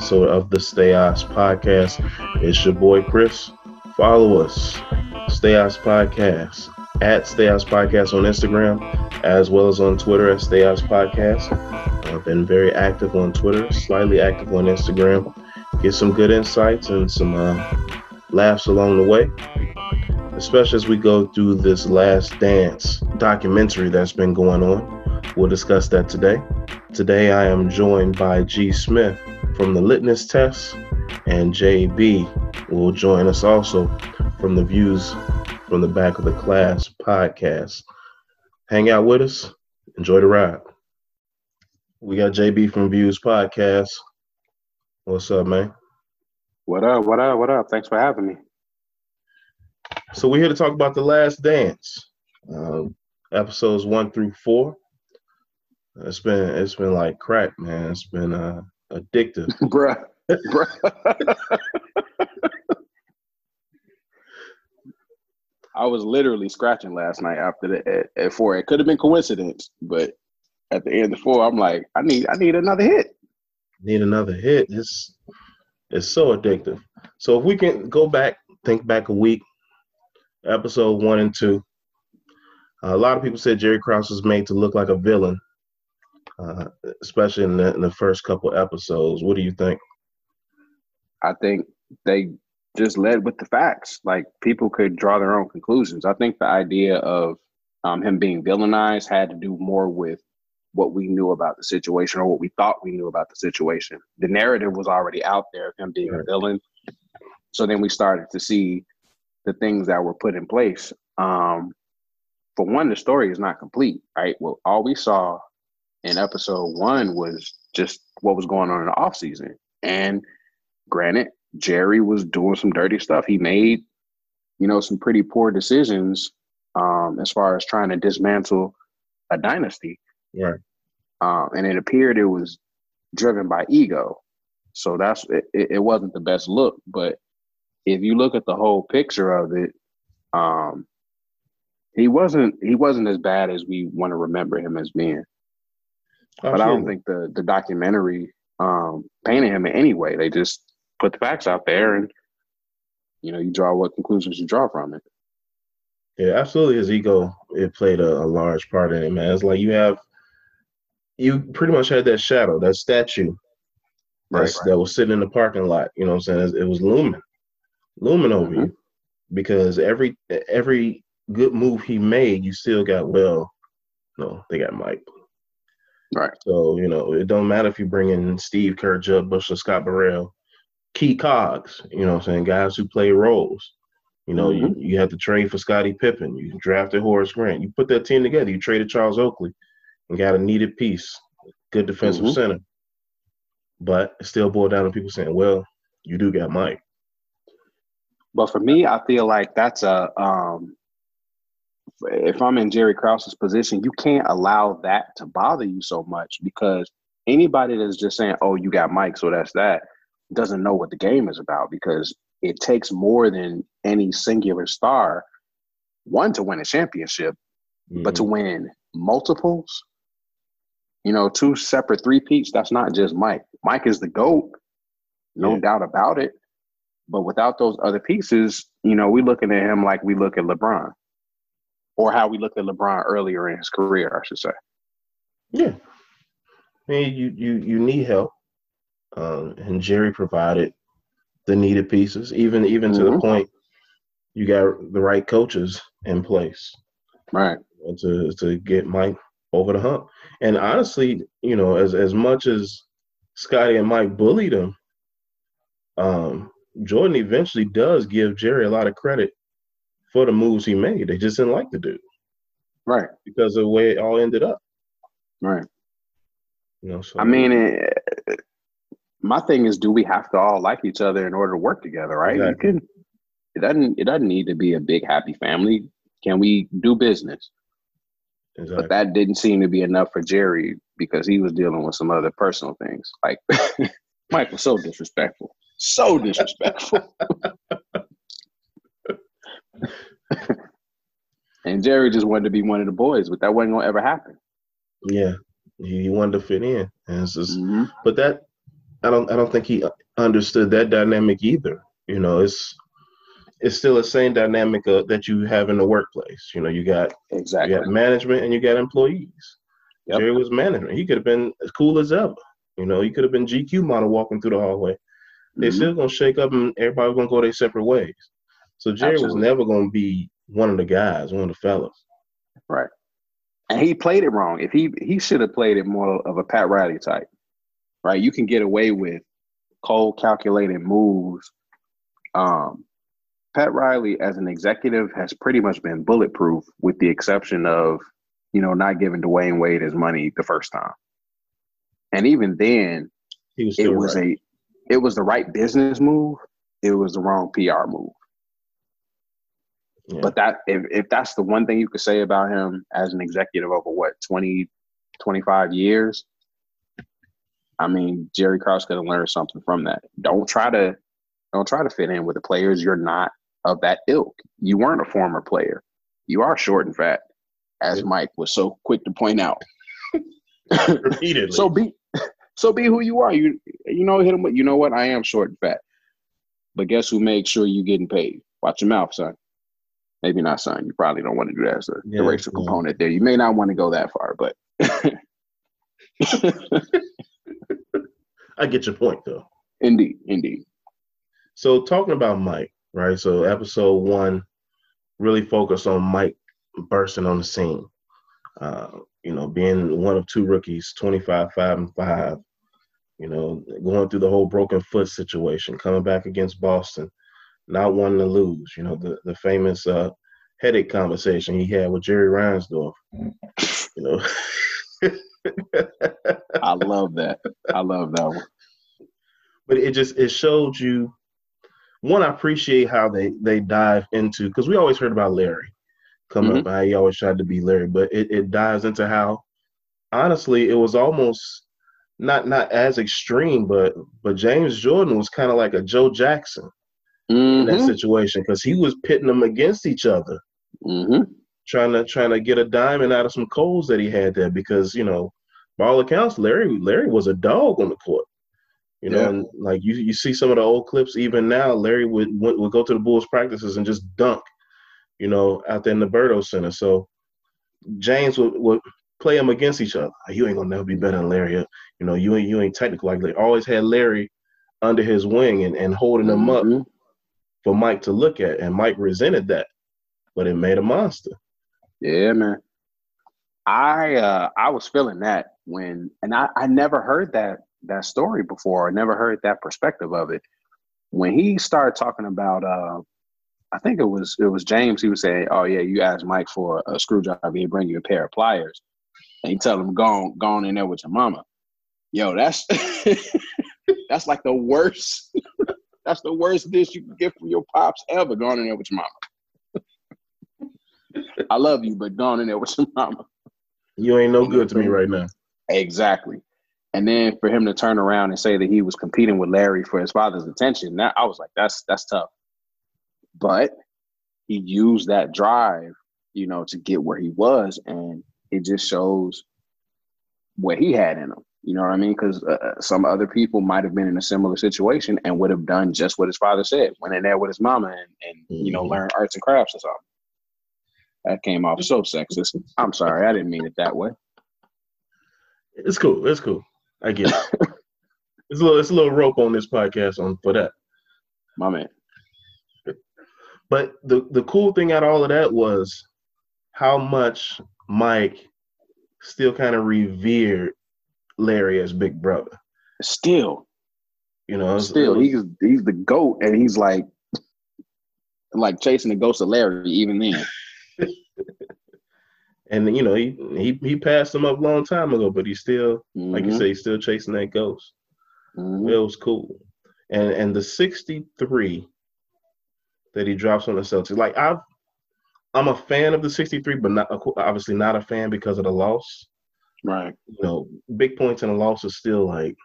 episode of the Stay Ops Podcast. It's your boy Chris. Follow us, Stay Ops Podcast, at Stay Ops Podcast on Instagram, as well as on Twitter at Stay Ops Podcast. I've been very active on Twitter, slightly active on Instagram. Get some good insights and some uh, laughs along the way, especially as we go through this Last Dance documentary that's been going on. We'll discuss that today. Today I am joined by G. Smith from the Litmus Test, and JB will join us also from the Views from the Back of the Class podcast. Hang out with us. Enjoy the ride. We got JB from Views Podcast. What's up, man? What up? What up? What up? Thanks for having me. So we're here to talk about the Last Dance, um, episodes one through four. It's been it's been like crack, man. It's been uh, addictive, bruh. bruh. I was literally scratching last night after the at, at four. It could have been coincidence, but at the end of four, I'm like, I need I need another hit. Need another hit. It's it's so addictive. So if we can go back, think back a week, episode one and two. A lot of people said Jerry Krause was made to look like a villain uh, especially in the, in the first couple episodes. What do you think? I think they just led with the facts. Like people could draw their own conclusions. I think the idea of um, him being villainized had to do more with what we knew about the situation or what we thought we knew about the situation. The narrative was already out there of him being a villain. So then we started to see the things that were put in place. Um, for one, the story is not complete, right? Well, all we saw in episode one was just what was going on in the off season. And granted, Jerry was doing some dirty stuff. He made, you know, some pretty poor decisions um, as far as trying to dismantle a dynasty. Right. Um, and it appeared it was driven by ego. So that's it, it wasn't the best look. But if you look at the whole picture of it, um, he wasn't he wasn't as bad as we want to remember him as being. But I don't think the the documentary um, painted him in any way. They just put the facts out there, and you know, you draw what conclusions you draw from it. Yeah, absolutely. His ego it played a, a large part in it, man. It's like you have you pretty much had that shadow, that statue right, right. that was sitting in the parking lot. You know what I'm saying? It was looming, looming over mm-hmm. you, because every every good move he made, you still got well. No, they got Mike. Right. So, you know, it don't matter if you bring in Steve Kerr, Jud Bush, or Scott Burrell, key cogs, you know I'm saying, guys who play roles. You know, mm-hmm. you, you had to trade for Scottie Pippen. You drafted Horace Grant. You put that team together. You traded Charles Oakley and got a needed piece, good defensive mm-hmm. center. But it still boiled down to people saying, well, you do got Mike. But for me, I feel like that's a um, if I'm in Jerry Krause's position, you can't allow that to bother you so much because anybody that's just saying, "Oh, you got Mike, so that's that," doesn't know what the game is about because it takes more than any singular star one to win a championship, mm-hmm. but to mm-hmm. win multiples. You know, two separate three peats. That's not just Mike. Mike is the goat, no yeah. doubt about it. But without those other pieces, you know, we're looking at him like we look at LeBron or how we looked at LeBron earlier in his career, I should say. Yeah, I mean, you you you need help, um, and Jerry provided the needed pieces, even even mm-hmm. to the mm-hmm. point you got the right coaches in place, right, to to get Mike over the hump. And honestly, you know, as as much as Scotty and Mike bullied him, um, Jordan eventually does give Jerry a lot of credit for the moves he made. They just didn't like the dude. Right. Because of the way it all ended up. Right. You know, so I mean, it, my thing is, do we have to all like each other in order to work together? Right? Exactly. You can. It doesn't. It doesn't need to be a big happy family. Can we do business? Exactly. But that didn't seem to be enough for Jerry because he was dealing with some other personal things. Like Mike was so disrespectful, so disrespectful. and Jerry just wanted to be one of the boys, but that wasn't gonna ever happen. Yeah, he wanted to fit in, and just, mm-hmm. but that I don't I don't think he understood that dynamic either. You know, it's it's still the same dynamic uh, that you have in the workplace. You know, you got exactly you got management and you got employees. Yep. Jerry was management. He could have been as cool as ever. You know, he could have been GQ model walking through the hallway. They Mhm. still gonna shake up and everybody gonna go their separate ways. So Jerry Absolutely. was never gonna be one of the guys, one of the fellas. Right. And he played it wrong. If he he should have played it more of a Pat Riley type. Right? You can get away with cold calculated moves. Um Pat Riley as an executive has pretty much been bulletproof with the exception of, you know, not giving Dwyane Wade his money the first time. And even then, He was it was right. a it was the right business move. It was the wrong PR move. Yeah. But that if, if that's the one thing you could say about him as an executive over what 20, 25 years, I mean Jerry Krause could have learned something from that. Don't try to don't try to fit in with the players. You're not of that ilk. You weren't a former player. You are short and fat, as Mike was so quick to point out. repeatedly. So be so be who you are. You you know hit him with you know what I am short and fat, but guess who makes sure you getting paid? Watch your mouth, son. Maybe not, son. You probably don't want to do that as a Yeah, the racial yeah. component there. You may not want to go that far, but I get your point though. indeed, indeed. So talking about Mike, right? So episode one really focused on Mike bursting on the scene. Uh, you know, being one of two rookies, 25, 5, and 5, you know, going through the whole broken foot situation, coming back against Boston, not wanting to lose, you know, the, the famous uh, headache conversation he had with Jerry Reinsdorf. You know. I love that. I love that one. but it just it showed you one i appreciate how they they dive into because we always heard about larry coming up how he always tried to be larry but it, it dives into how honestly it was almost not not as extreme but but james jordan was kind of like a joe jackson in that Mhm, situation because he was pitting them against each other. Mhm. trying to trying to get a diamond out of some coals that he had there because you know by all accounts larry larry was a dog on the court. You know Yeah. and like you you see some of the old clips even now larry would would, would go to the bulls practices and just dunk you know out there in the Berto center. So james would, would play them against each other. You ain't gonna never be better than larry. You know you ain't you ain't technical like larry. Always had larry under his wing and, and holding him up Mhm. For mike to look at and mike resented that but it made a monster Yeah, man. I uh I was feeling that when and I, I never heard that that story before. I never heard that perspective of it. When he started talking about uh I think it was it was James, he was saying, Oh yeah, you asked Mike for a screwdriver, he'd bring you a pair of pliers. And he tell him, go on, go on in there with your mama. Yo, that's that's like the worst. that's the worst dish you can get from your pops ever. Gone in there with your mama. I love you, but gone in there with your mama. you ain't no good to me right now Exactly. And then for him to turn around and say that he was competing with Larry for his father's attention, that I was like, that's that's tough. But he used that drive, you know, to get where he was, and it just shows what he had in him. You know what I mean? Because uh, some other people might have been in a similar situation and would have done just what his father said, went in there with his mama and, and you know Mhm. learn arts and crafts or something. That came off so sexist. I'm sorry, I didn't mean it that way. It's cool. It's cool. I get it. it's a little it's a little rope on this podcast on for that. My man. But the the cool thing out of all of that was how much Mike still kind of revered Larry as big brother. Still, You know, still, he's he's the goat, and he's like like chasing the ghost of Larry. Even then, and you know he he he passed him up a long time ago, but he's still like you Mhm, say he's still chasing that ghost. mhm. It was cool. And and the 63 that he drops on the Celtics, like I've I'm a fan of the 63, but not obviously not a fan because of the loss. Right. You know, big points in a loss is still like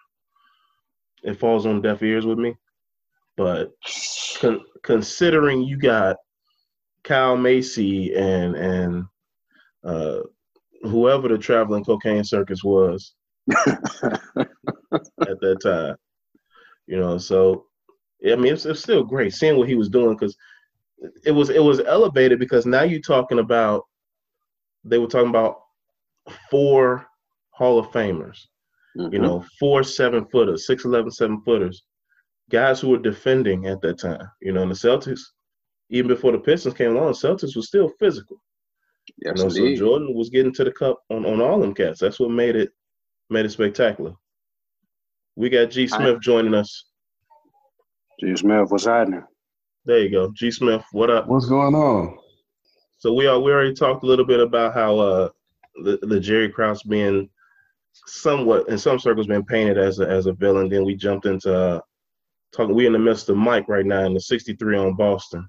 it falls on deaf ears with me. But con- considering you got Kyle Macy and and uh, whoever the traveling cocaine circus was at that time, You know, so I mean, it's, it's still great seeing what he was doing because it was it was elevated because now you're talking about they were talking about four Hall of Famers, mm-hmm. you know, four seven footers, six eleven seven footers, guys who were defending at that time. You know, and the Celtics, even before the Pistons came along, the Celtics was still physical. Yes, you know, so Jordan was getting to the cup on, on all them cats. That's what made it made it spectacular. We got G Smith I, joining us. G Smith, what's happening? There you go, G Smith. What up? What's going on? So we are we already talked a little bit about how uh the, the Jerry Krause being somewhat in some circles been painted as a as a villain. Then we jumped into uh, talking. We in the midst of Mike right now in the 63 on Boston.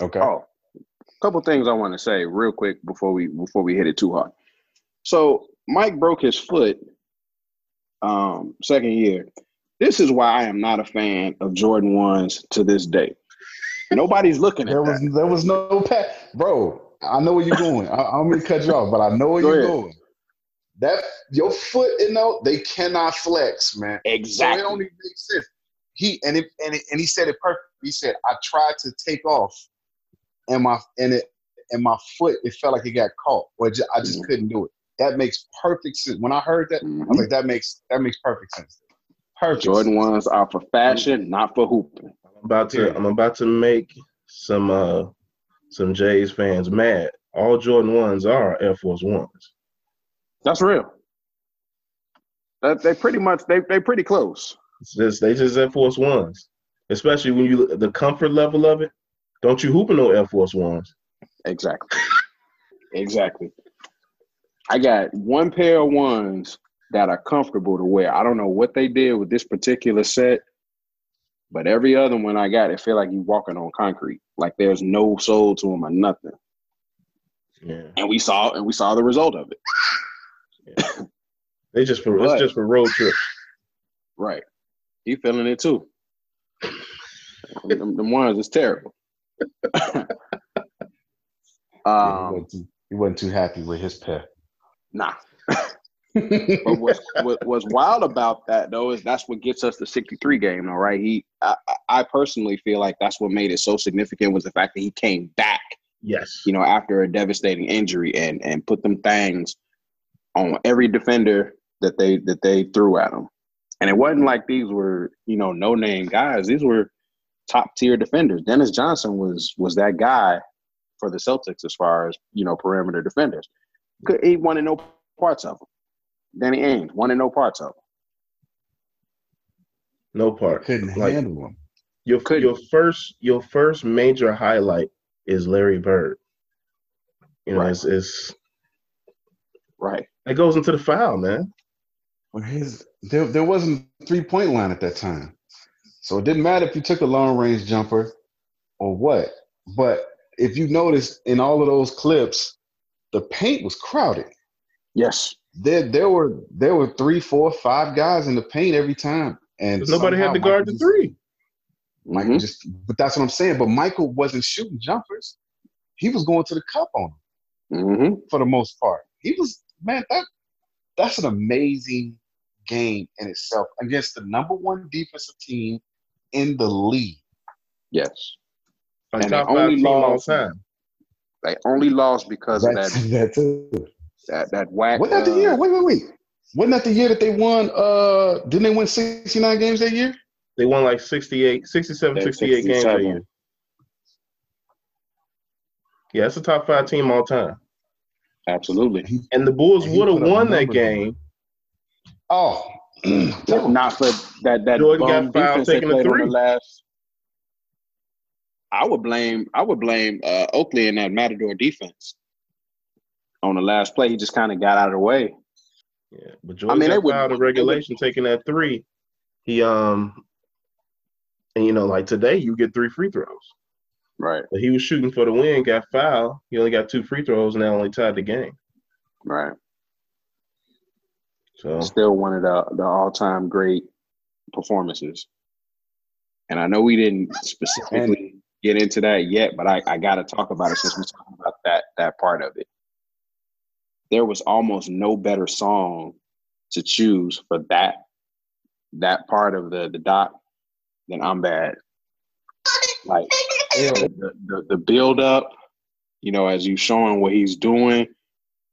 Okay. Oh, a couple things I want to say real quick before we before we hit it too hard. So Mike broke his foot um second year. This is why I am not a fan of Jordan ones to this day. Nobody's looking at there was that. there was no pat, bro. I know where you're going. I, am gonna cut you off, but I know where Go you're ahead. going. That your foot, you know, they cannot flex, man. Exactly. So it don't even make sense. He and it, and it, and he said it perfect. He said, "I tried to take off, and my and it and my foot, it felt like it got caught, but I just mm-hmm. couldn't do it." That makes perfect sense. When I heard that, mm-hmm. I was mm-hmm. like, "That makes that makes perfect sense." Perfect. Jordan ones are for fashion, not for hooping. I'm about to I'm about to make some uh some Jays fans mad. All Jordan ones are Air Force Ones. That's real. That they pretty much they they pretty close. It's just they just Air Force Ones. Especially when you the comfort level of it. Don't you hooping no Air Force Ones. Exactly. exactly. I got one pair of ones that are comfortable to wear. I don't know what they did with this particular set, but every other one I got, it feel like you walking on concrete. Like there's no soul to them or nothing. Yeah. And we saw and we saw the result of it. Yeah. They just for but, it's just for road trips. Right. He feeling it too. them, them ones is terrible. um, yeah, he, wasn't too, he wasn't too happy with his pair. Nah, but what's, what, what's wild about that though is that's what gets us the 63 game, all right. He, I, I personally feel like that's what made it so significant was the fact that he came back. Yes. You know, after a devastating injury and and put them things on every defender that they that they threw at him. And it wasn't like these were, you know, no name guys. These were top tier defenders. Dennis Johnson was was that guy for the Celtics as far as, you know, perimeter defenders. He wanted no parts of them. Danny Ainge wanted no parts of him. No part. Couldn't like, handle him. Your Couldn't. your first your first major highlight is Larry Bird. You know, right. it's, it's right. It goes into the foul, man. Well, his there there wasn't three point line at that time, so it didn't matter if you took a long range jumper or what. But if you notice in all of those clips, the paint was crowded. Yes there there were there were three, four, five guys in the paint every time, and nobody had to guard the three. Michael mm-hmm. just, but that's what I'm saying. But Michael wasn't shooting jumpers; he was going to the cup on them mm-hmm. for the most part. He was man. That that's an amazing game in itself against the number one defensive team in the league. Yes, and they only lost. They only lost because that's, of that. That too that that whack. Wasn't that the year? Uh, wait, wait, wait. Wasn't that the year that they won? Uh, didn't they win 69 games that year? They won like 68, 67, 68 games that year. Yeah, it's a top five team all time. Absolutely. And the Bulls would have won that game. Oh, not for that that Jordan got fouled taking a three. last. I would blame I would blame uh, Oakley and that Matador defense on the last play, he just kind of got out of the way. Yeah, but Jordan I mean, got fouled in regulation taking that three. He um, and you know, like today, you get three free throws. Right. But he was shooting for the win, got fouled. He only got two free throws, and that only tied the game. Right. So still one of the the all time great performances. And I know we didn't specifically get into that yet, but I, I got to talk about it since we're talking about that that part of it there was almost no better song to choose for that that part of the the doc, than I'm bad. Like the, the, the build up, you know, as you showing what he's doing,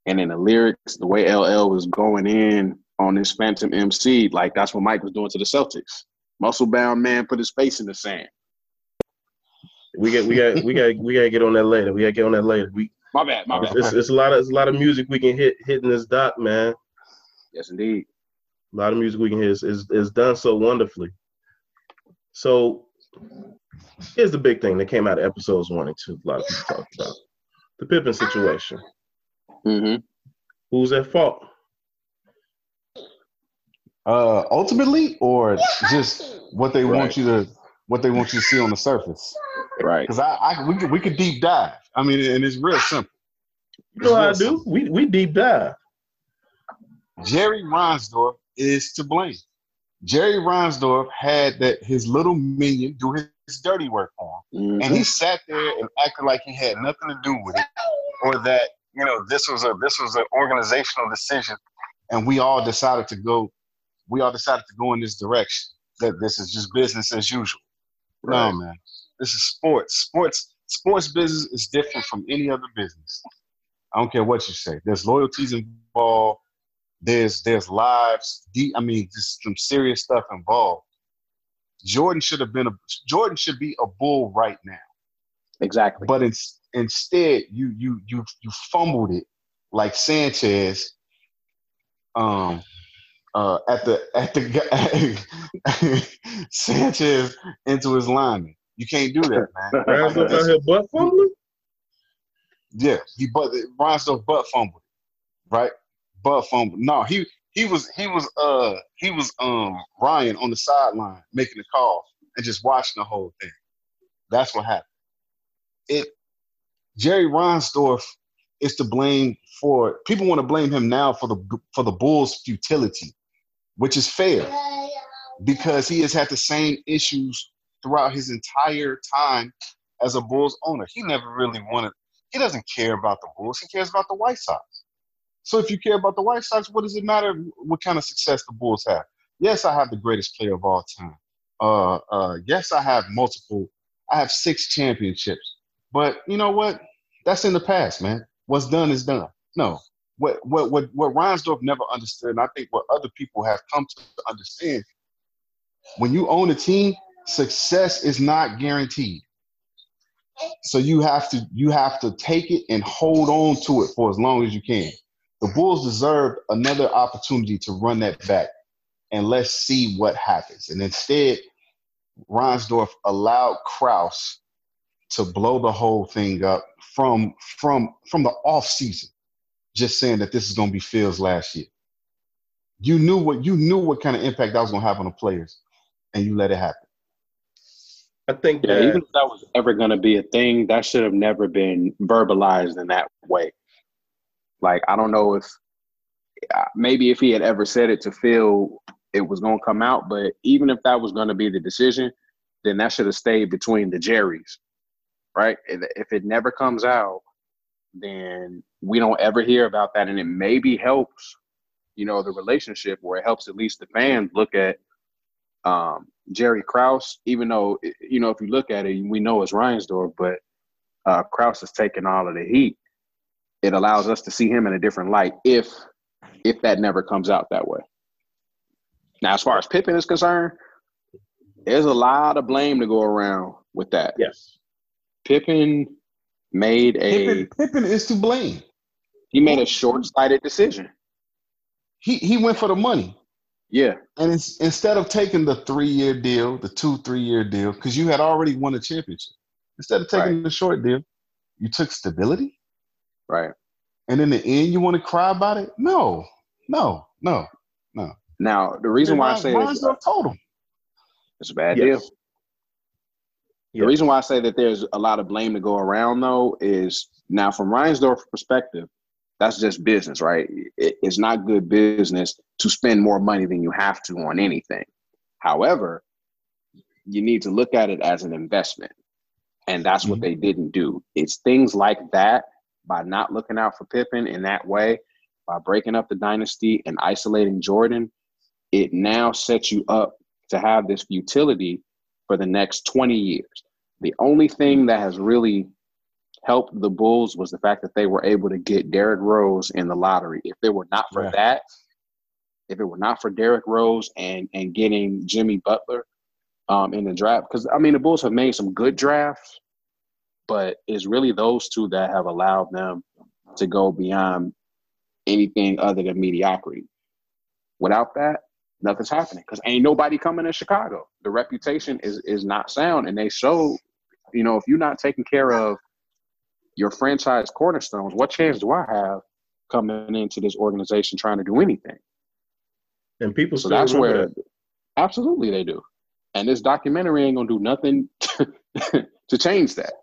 and in the lyrics, the way LL was going in on this Phantom MC, like that's what Mike was doing to the Celtics. Muscle bound man put his face in the sand. We get we got we got we gotta get on that later. We gotta get on that later. We my bad, my bad. It's, it's a lot of it's a lot of music we can hit hitting this dot, man. Yes, indeed. A lot of music we can hit is is, is done so wonderfully. So here's the big thing that came out of episodes one and two. A lot of people talked about the Pippen situation. Mm-hmm. Who's at fault? Uh, ultimately, or just what they right. want you to what they want you to see on the surface. Right. Because I, I we could we could deep dive. I mean, and it's real simple. You know I do? We we deep dive. Jerry Reinsdorf is to blame. Jerry Reinsdorf had that his little minion do his, dirty work for him, mm-hmm. and he sat there and acted like he had nothing to do with it, or that you know this was a this was an organizational decision, and we all decided to go, we all decided to go in this direction. That this is just business as usual. Right. No man, this is sports. Sports sports business is different from any other business. I don't care what you say. There's loyalties involved. There's there's lives. I mean, just some serious stuff involved. Jordan should have been a Jordan should be a bull right now. Exactly. But in, instead, you you you you fumbled it like Sanchez. Um, uh, at the at the Sanchez into his lineman. You can't do that, man. Randall out here butt fumbling. Yeah, he but Reinsdorf butt fumbled, right? Butt fumble. No, he he was he was uh he was um Ryan on the sideline making the call and just watching the whole thing. That's what happened. It Jerry Reinsdorf is to blame for people want to blame him now for the for the Bulls' futility, which is fair because he has had the same issues throughout his entire time as a Bulls owner. He never really wanted, he doesn't care about the Bulls, he cares about the White Sox. So if you care about the White Sox, what does it matter what kind of success the Bulls have? Yes, I have the greatest player of all time. Uh, uh, yes, I have multiple, I have six championships. But you know what? That's in the past, man. What's done is done. No. What what what what Reinsdorf never understood, and I think what other people have come to understand, when you own a team, success is not guaranteed. So you have to you have to take it and hold on to it for as long as you can. The Bulls deserved another opportunity to run that back, and let's see what happens. And instead, Reinsdorf allowed Krause to blow the whole thing up from from from the off season, just saying that this is going to be Phil's last year. You knew what you knew what kind of impact that was going to have on the players, and you let it happen. I think yeah, that, even if that was ever going to be a thing, that should have never been verbalized in that way. Like I don't know if uh, maybe if he had ever said it to Phil, it was going to come out. But even if that was going to be the decision, then that should have stayed between the Jerrys, right? If it never comes out, then we don't ever hear about that, and it maybe helps, you know, the relationship, where it helps at least the fans look at um, Jerry Krause, even though you know if you look at it, we know it's Reinsdorf, but uh, Krause is taking all of the heat. It allows us to see him in a different light if if that never comes out that way. Now, as far as Pippen is concerned, there's a lot of blame to go around with that. Yes, Pippen made a Pippen, Pippen is to blame. He made a short-sighted decision. He he went for the money. Yeah. And instead of taking the three year deal, the two, three year deal, because you had already won a championship, instead of taking right. the short deal, you took stability. Right. And in the end, you want to cry about it? No, no, no, no. Now, the reason why I say Reinsdorf told him. It's a bad yes. deal. Yes. The reason why I say that there's a lot of blame to go around, though, is now from Reinsdorf's perspective, that's just business, right? it's not good business to spend more money than you have to on anything. However, you need to look at it as an investment. And that's what mm-hmm. they didn't do. It's things like that by not looking out for Pippen in that way, by breaking up the dynasty and isolating Jordan. it now sets you up to have this futility for the next 20 years. The only thing that has really helped the Bulls was the fact that they were able to get Derrick Rose in the lottery. If it were not for that, if it were not for Derrick Rose and and getting Jimmy Butler um, in the draft, because I mean the Bulls have made some good drafts, but it's really those two that have allowed them to go beyond anything other than mediocrity. Without that, nothing's happening because ain't nobody coming to Chicago. The reputation is is not sound, and they show, you know, if you're not taking care of your franchise cornerstones, what chance do I have coming into this organization trying to do anything? And people so that's where that. absolutely they do. And this documentary ain't gonna do nothing to, to change that.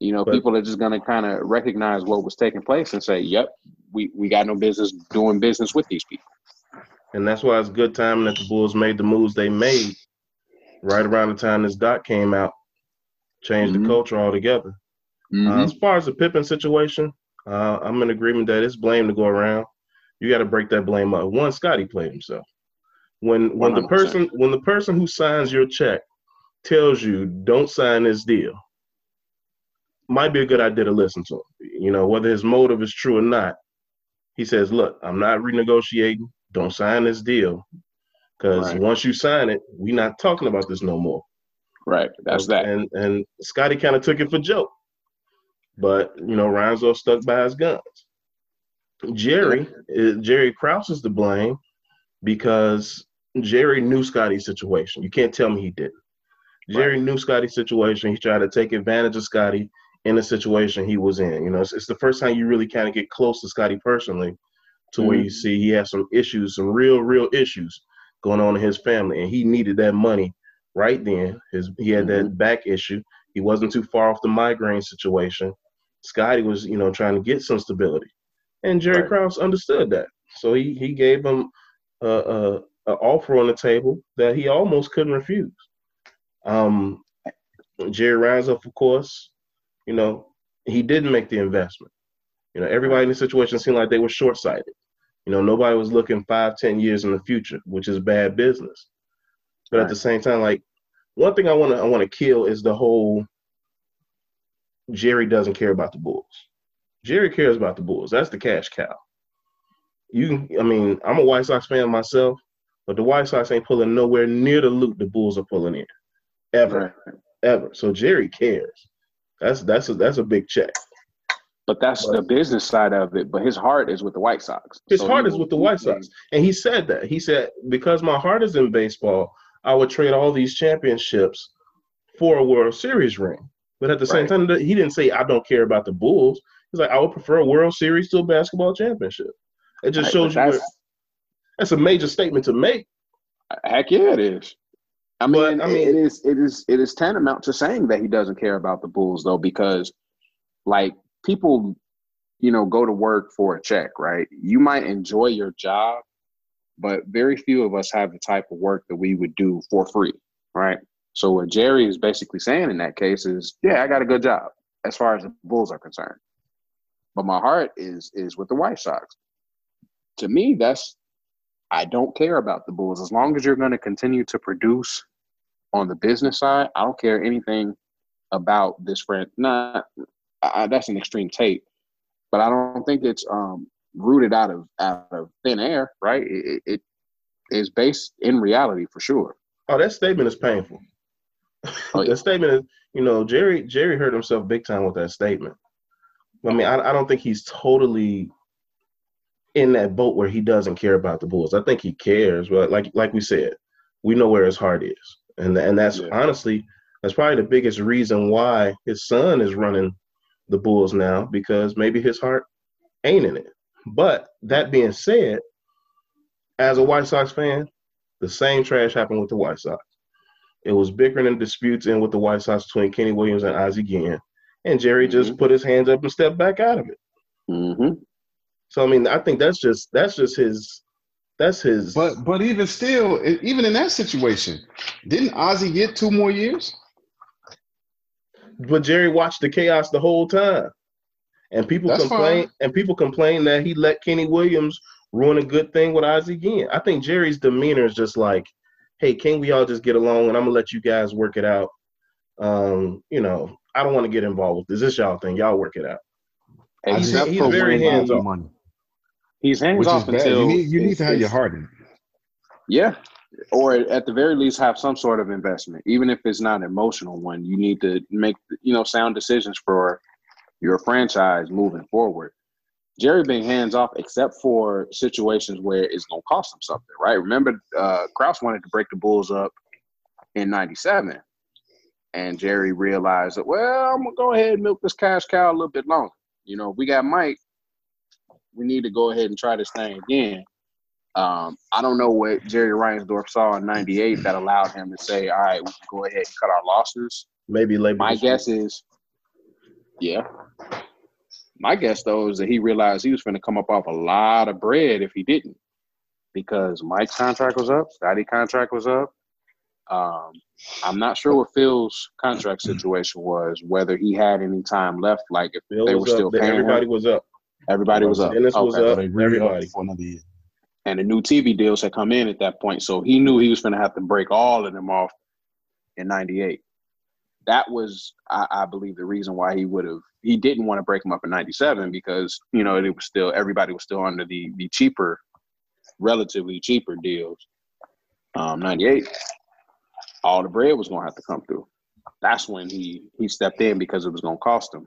You know, but, people are just gonna kind of recognize what was taking place and say, "Yep, we we got no business doing business with these people." And that's why it's good timing that the Bulls made the moves they made right around the time this doc came out, changed mm-hmm. the culture altogether. Mm-hmm. Uh, as far as the Pippen situation, uh, I'm in agreement that it's blame to go around. You got to break that blame up. One, Scotty played himself. When when 100%. the person when the person who signs your check tells you don't sign this deal, might be a good idea to listen to him. You know whether his motive is true or not. He says, "Look, I'm not renegotiating. Don't sign this deal, because right. once you sign it, we're not talking about this no more." Right. That's that. And and Scottie kind of took it for joke. But you know, Lonzo stuck by his guns. Jerry, Jerry Krause is to blame because Jerry knew Scotty's situation. You can't tell me he didn't. Jerry right. knew Scotty's situation. He tried to take advantage of Scotty in the situation he was in. You know, it's, it's the first time you really kind of get close to Scotty personally, to mm-hmm. where you see he has some issues, some real, real issues going on in his family, and he needed that money right then. His he had mm-hmm. that back issue. He wasn't too far off the migraine situation. Scottie was, you know, trying to get some stability, and Jerry right. Krause understood that. So he he gave him a, a, a, offer on the table that he almost couldn't refuse. Um, Jerry Reinsdorf, of course, you know, he didn't make the investment. You know, everybody in the situation seemed like they were short sighted. You know, nobody was looking five, ten years in the future, which is bad business. But right. at the same time, like one thing I want to I want to kill is the whole Jerry doesn't care about the Bulls. Jerry cares about the Bulls. That's the cash cow. You, I mean, I'm a White Sox fan myself, but the White Sox ain't pulling nowhere near the loot the Bulls are pulling in, ever, right. ever. So Jerry cares. That's that's a, that's a big check. But that's but, the business side of it. But his heart is with the White Sox. His so heart is with the White Sox, and he said that. He said because my heart is in baseball, I would trade all these championships for a World Series ring. But at the same time, he didn't say I don't care about the Bulls. He's like I would prefer a World Series to a basketball championship. It just right, shows you that's, that's a major statement to make. Heck yeah, it is. I mean, but, I mean, it is it is it is tantamount to saying that he doesn't care about the Bulls though, because like people, you know, go to work for a check, right? You might enjoy your job, but very few of us have the type of work that we would do for free, right? So what Jerry is basically saying in that case is, yeah, I got a good job as far as the Bulls are concerned, but my heart is is with the White Sox. To me, that's I don't care about the Bulls as long as you're going to continue to produce on the business side. I don't care anything about this friend. Not I, that's an extreme take, but I don't think it's um, rooted out of out of thin air, right? It, it is based in reality for sure. Oh, that statement is painful. Oh, yeah. the statement is, you know, Jerry Jerry hurt himself big time with that statement. I mean, I, I don't think he's totally in that boat where he doesn't care about the Bulls. I think he cares, but like like we said, we know where his heart is, and and that's yeah. honestly that's probably the biggest reason why his son is running the Bulls now because maybe his heart ain't in it. But that being said, as a White Sox fan, the same trash happened with the White Sox. It was bickering and disputes in with the White Sox between Kenny Williams and Ozzie Guillen. And Jerry mm-hmm. just put his hands up and stepped back out of it. Mm-hmm. So I mean, I think that's just that's just his that's his. But but even still, even in that situation, didn't Ozzie get two more years? But Jerry watched the chaos the whole time, and people that's complain fine. and people complain that he let Kenny Williams ruin a good thing with Ozzie again. I think Jerry's demeanor is just like, hey, can we all just get along and I'm gonna let you guys work it out. Um, you know, I don't want to get involved with this. This y'all thing. Y'all work it out. He's, Except he's for very when- hands off. money, He's hands which is off bad. until You need, you need to have your it's- heart in. Yeah. Or at the very least have some sort of investment. Even if it's not an emotional one, you need to make you know sound decisions for your franchise moving forward. Jerry being hands off except for situations where it's gonna cost him something, right? Remember uh Krause wanted to break the Bulls up in ninety seven. And Jerry realized that, well, I'm gonna go ahead and milk this cash cow a little bit longer. You know, we got Mike. We need to go ahead and try this thing again. Um, I don't know what Jerry Reinsdorf saw in '98 that allowed him to say, "All right, we can go ahead and cut our losses." Maybe. My guess is, yeah. My guess though is that he realized he was going to come up off a lot of bread if he didn't, because Mike's contract was up, Scotty contract was up. Um, I'm not sure what Phil's contract situation was, whether he had any time left. Like if Bill they were was still up. Then paying Everybody him, was up. everybody was up. Dennis was Okay. up. they everybody. up for another year. and the new TV deals had come in at that point. So he knew he was going to have to break all of them off in '98. That was, I, I believe, the reason why he would have. He didn't want to break them up in '97 because you know it was still everybody was still under the the cheaper, relatively cheaper deals. Um, '98, all the bread was to have to come through. That's when he he stepped in because it was to cost him.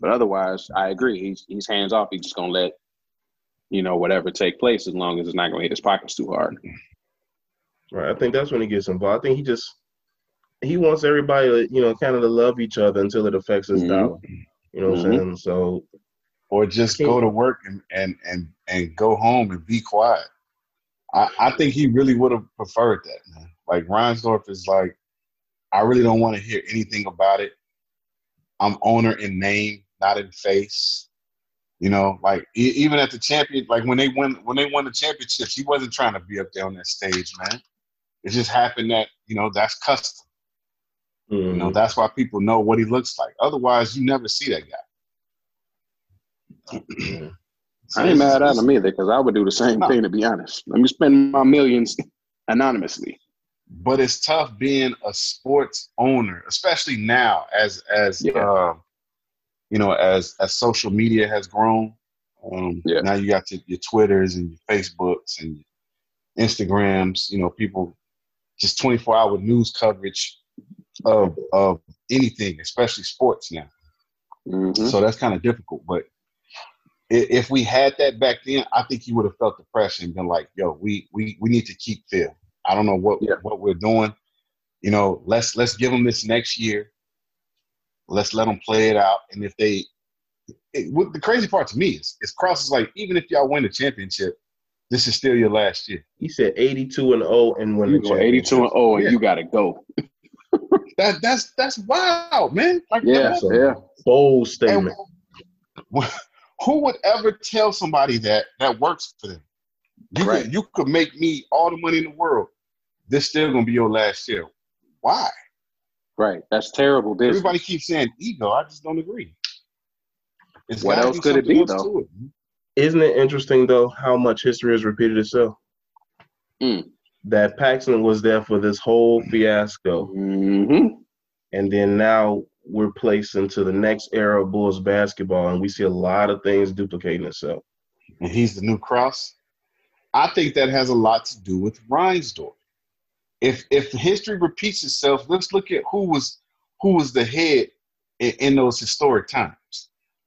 But otherwise, I agree. He's he's hands off. He's just to let you know, whatever take place as long as it's not to hit his pockets too hard. Right. I think that's when he gets involved. I think he just he wants everybody, to, you know, kind of to love each other until it affects his Mhm. dollar. You know what Mhm. I'm saying? So or just go to work and and and and go home and be quiet. I, I think he really would have preferred that, man. Like Reinsdorf is like, I really don't want to hear anything about it. I'm owner in name, not in face. You know, like e- even at the champion, like when they won when they won the championships, he wasn't trying to be up there on that stage, man. It just happened that you know that's custom. You know, mhm. that's why people know what he looks like. Otherwise, you never see that guy. Yeah. I ain't mad at him either because I would do the same No. thing, to be honest. Let me spend my millions anonymously. but it's tough being a sports owner, especially now as as Yeah. uh, you know as as social media has grown. Um, Yeah. Now you got your, your Twitters and your Facebooks and your Instagrams. You know, people just twenty four hour news coverage of of anything, especially sports now. Mhm. So that's kind of difficult. But if we had that back then, I think you would have felt the pressure and been like, "Yo, we we we need to keep Phil. I don't know what Yeah. what we're doing. You know, let's let's give them this next year. Let's let them play it out. And if they, it, what the crazy part to me is, is Krause is like, even if y'all win the championship, this is still your last year. He said 82 and 0 and win You the go 82 and 0 and Yeah. you got to go. That that's that's wild, man. Like, Yeah, So, yeah. Bold And statement. who would ever tell somebody that that works for them? You Right. could, you could make me all the money in the world. This still gonna be your last year. Why? Right. That's terrible business. Everybody keeps saying ego. I just don't agree. It's What gotta else be could it something be, else though? to it. Isn't it interesting though how much history has repeated itself? Mm. That Paxson was there for this whole fiasco, hmm and then now we're placed into the next era of Bulls basketball, and we see a lot of things duplicating itself. And he's the new Krause. I think that has a lot to do with Reinsdorf. If if history repeats itself, let's look at who was who was the head in, in those historic times.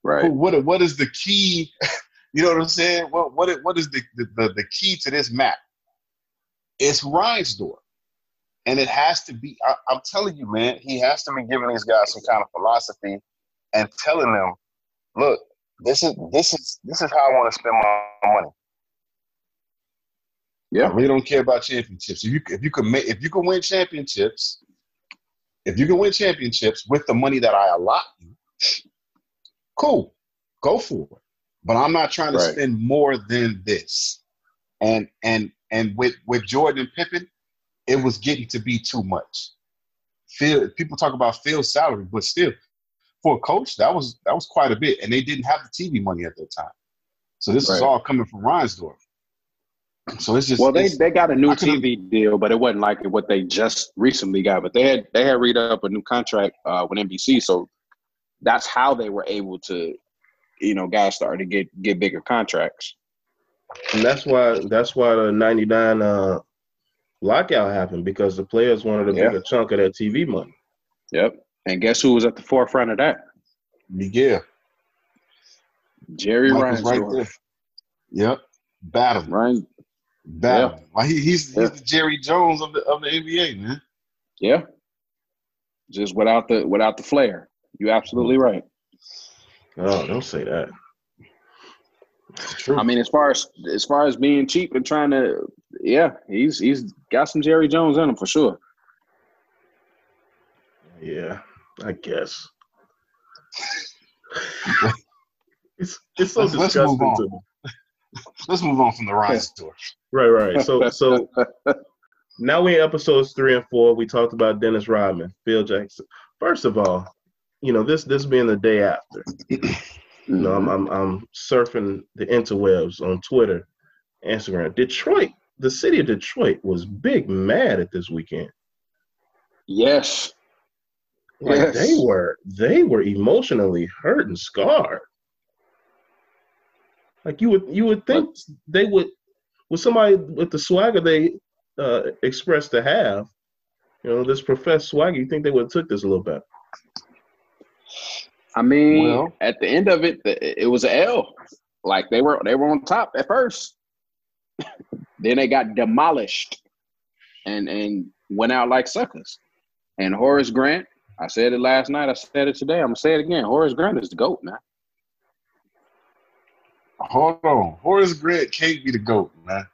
Who, Right. what what is the key? You know what I'm saying? What what is- what is the the, the, the key to this map? It's Reinsdorf, and it has to be. I, I'm telling you, man, he has to be giving these guys some kind of philosophy and telling them, look, this is this is this is how I want to spend my money. I Yeah. really don't care about championships. If you if you could make if you can win championships, if you can win championships with the money that I allot you, cool, go for it. But I'm not trying to Right. spend more than this. And and and with with Jordan and Pippen, it was getting to be too much. Phil, people talk about Phil's salary, but still, for a coach, that was that was quite a bit, and they didn't have the TV money at that time. So this is Right. all coming from Reinsdorf. So it's all coming from Reinsdorf. So it's just Well, they, they got a new TV deal, but it wasn't like what they just recently got. But they had they had read up a new contract uh, with NBC, so that's how they were able to, you know, guys started to get get bigger contracts. And that's why that's why the '99 uh, lockout happened because the players wanted a Yeah. bigger chunk of that TV money. Yep. And guess who was at the forefront of that? Miguel. Jerry Mike was right there. Yep. Battle. Ryan, Battle. Like he, he's he's the Jerry Jones of the of the NBA, man. yeah. Just without the without the flair. You absolutely right. Oh, don't say that. It's true. I mean, as far as as far as being cheap and trying to, yeah, he's he's got some Jerry Jones in him for sure. Yeah, I guess. it's it's so Let's- let's move disgusting on. to me. Let's move on from the Reinsdorf. Right, right. So so now we in episodes three and four. We talked about Dennis Rodman, Phil Jackson. First of all, you know this this being the day after. You know, I'm, I'm I'm surfing the interwebs on Twitter, Instagram. Detroit, the city of Detroit, was big mad at this weekend. Yes. Like Yes. they were they were emotionally hurt and scarred. Like you would you would think they would with somebody with the swagger they uh, expressed to have, you know, this professed swagger, you think they would have took this a little better. I mean, Well- at the end of it, it was a L. Like they were they were on top at first. then they got demolished and and went out like suckers. And Horace Grant, I said it last night, I said it today, I'm gonna say it again. Horace Grant is the GOAT, man. Hold on. Horace Grant can't be the GOAT, man.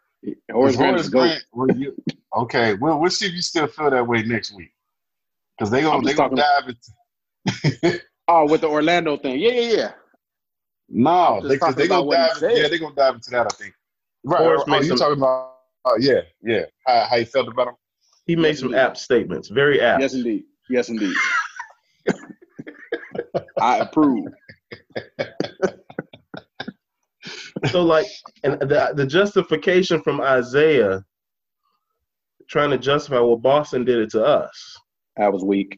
Horace Is Grant is the GOAT. were you, okay, well, we'll see if you still feel that way next week. Because they gonna they gonna dive into Oh, with the Orlando thing. Yeah, yeah, yeah. no, just they, cause they about gonna dive yeah, they gonna dive into that, I think. Right, Horace right, oh, made you some- talking about oh yeah, yeah. How how you felt about him? He made Yes, some indeed. apt statements, very apt. Yes, indeed. Yes, indeed. I approve. So like, and the the justification from Isaiah trying to justify well Boston did it to us. That was weak.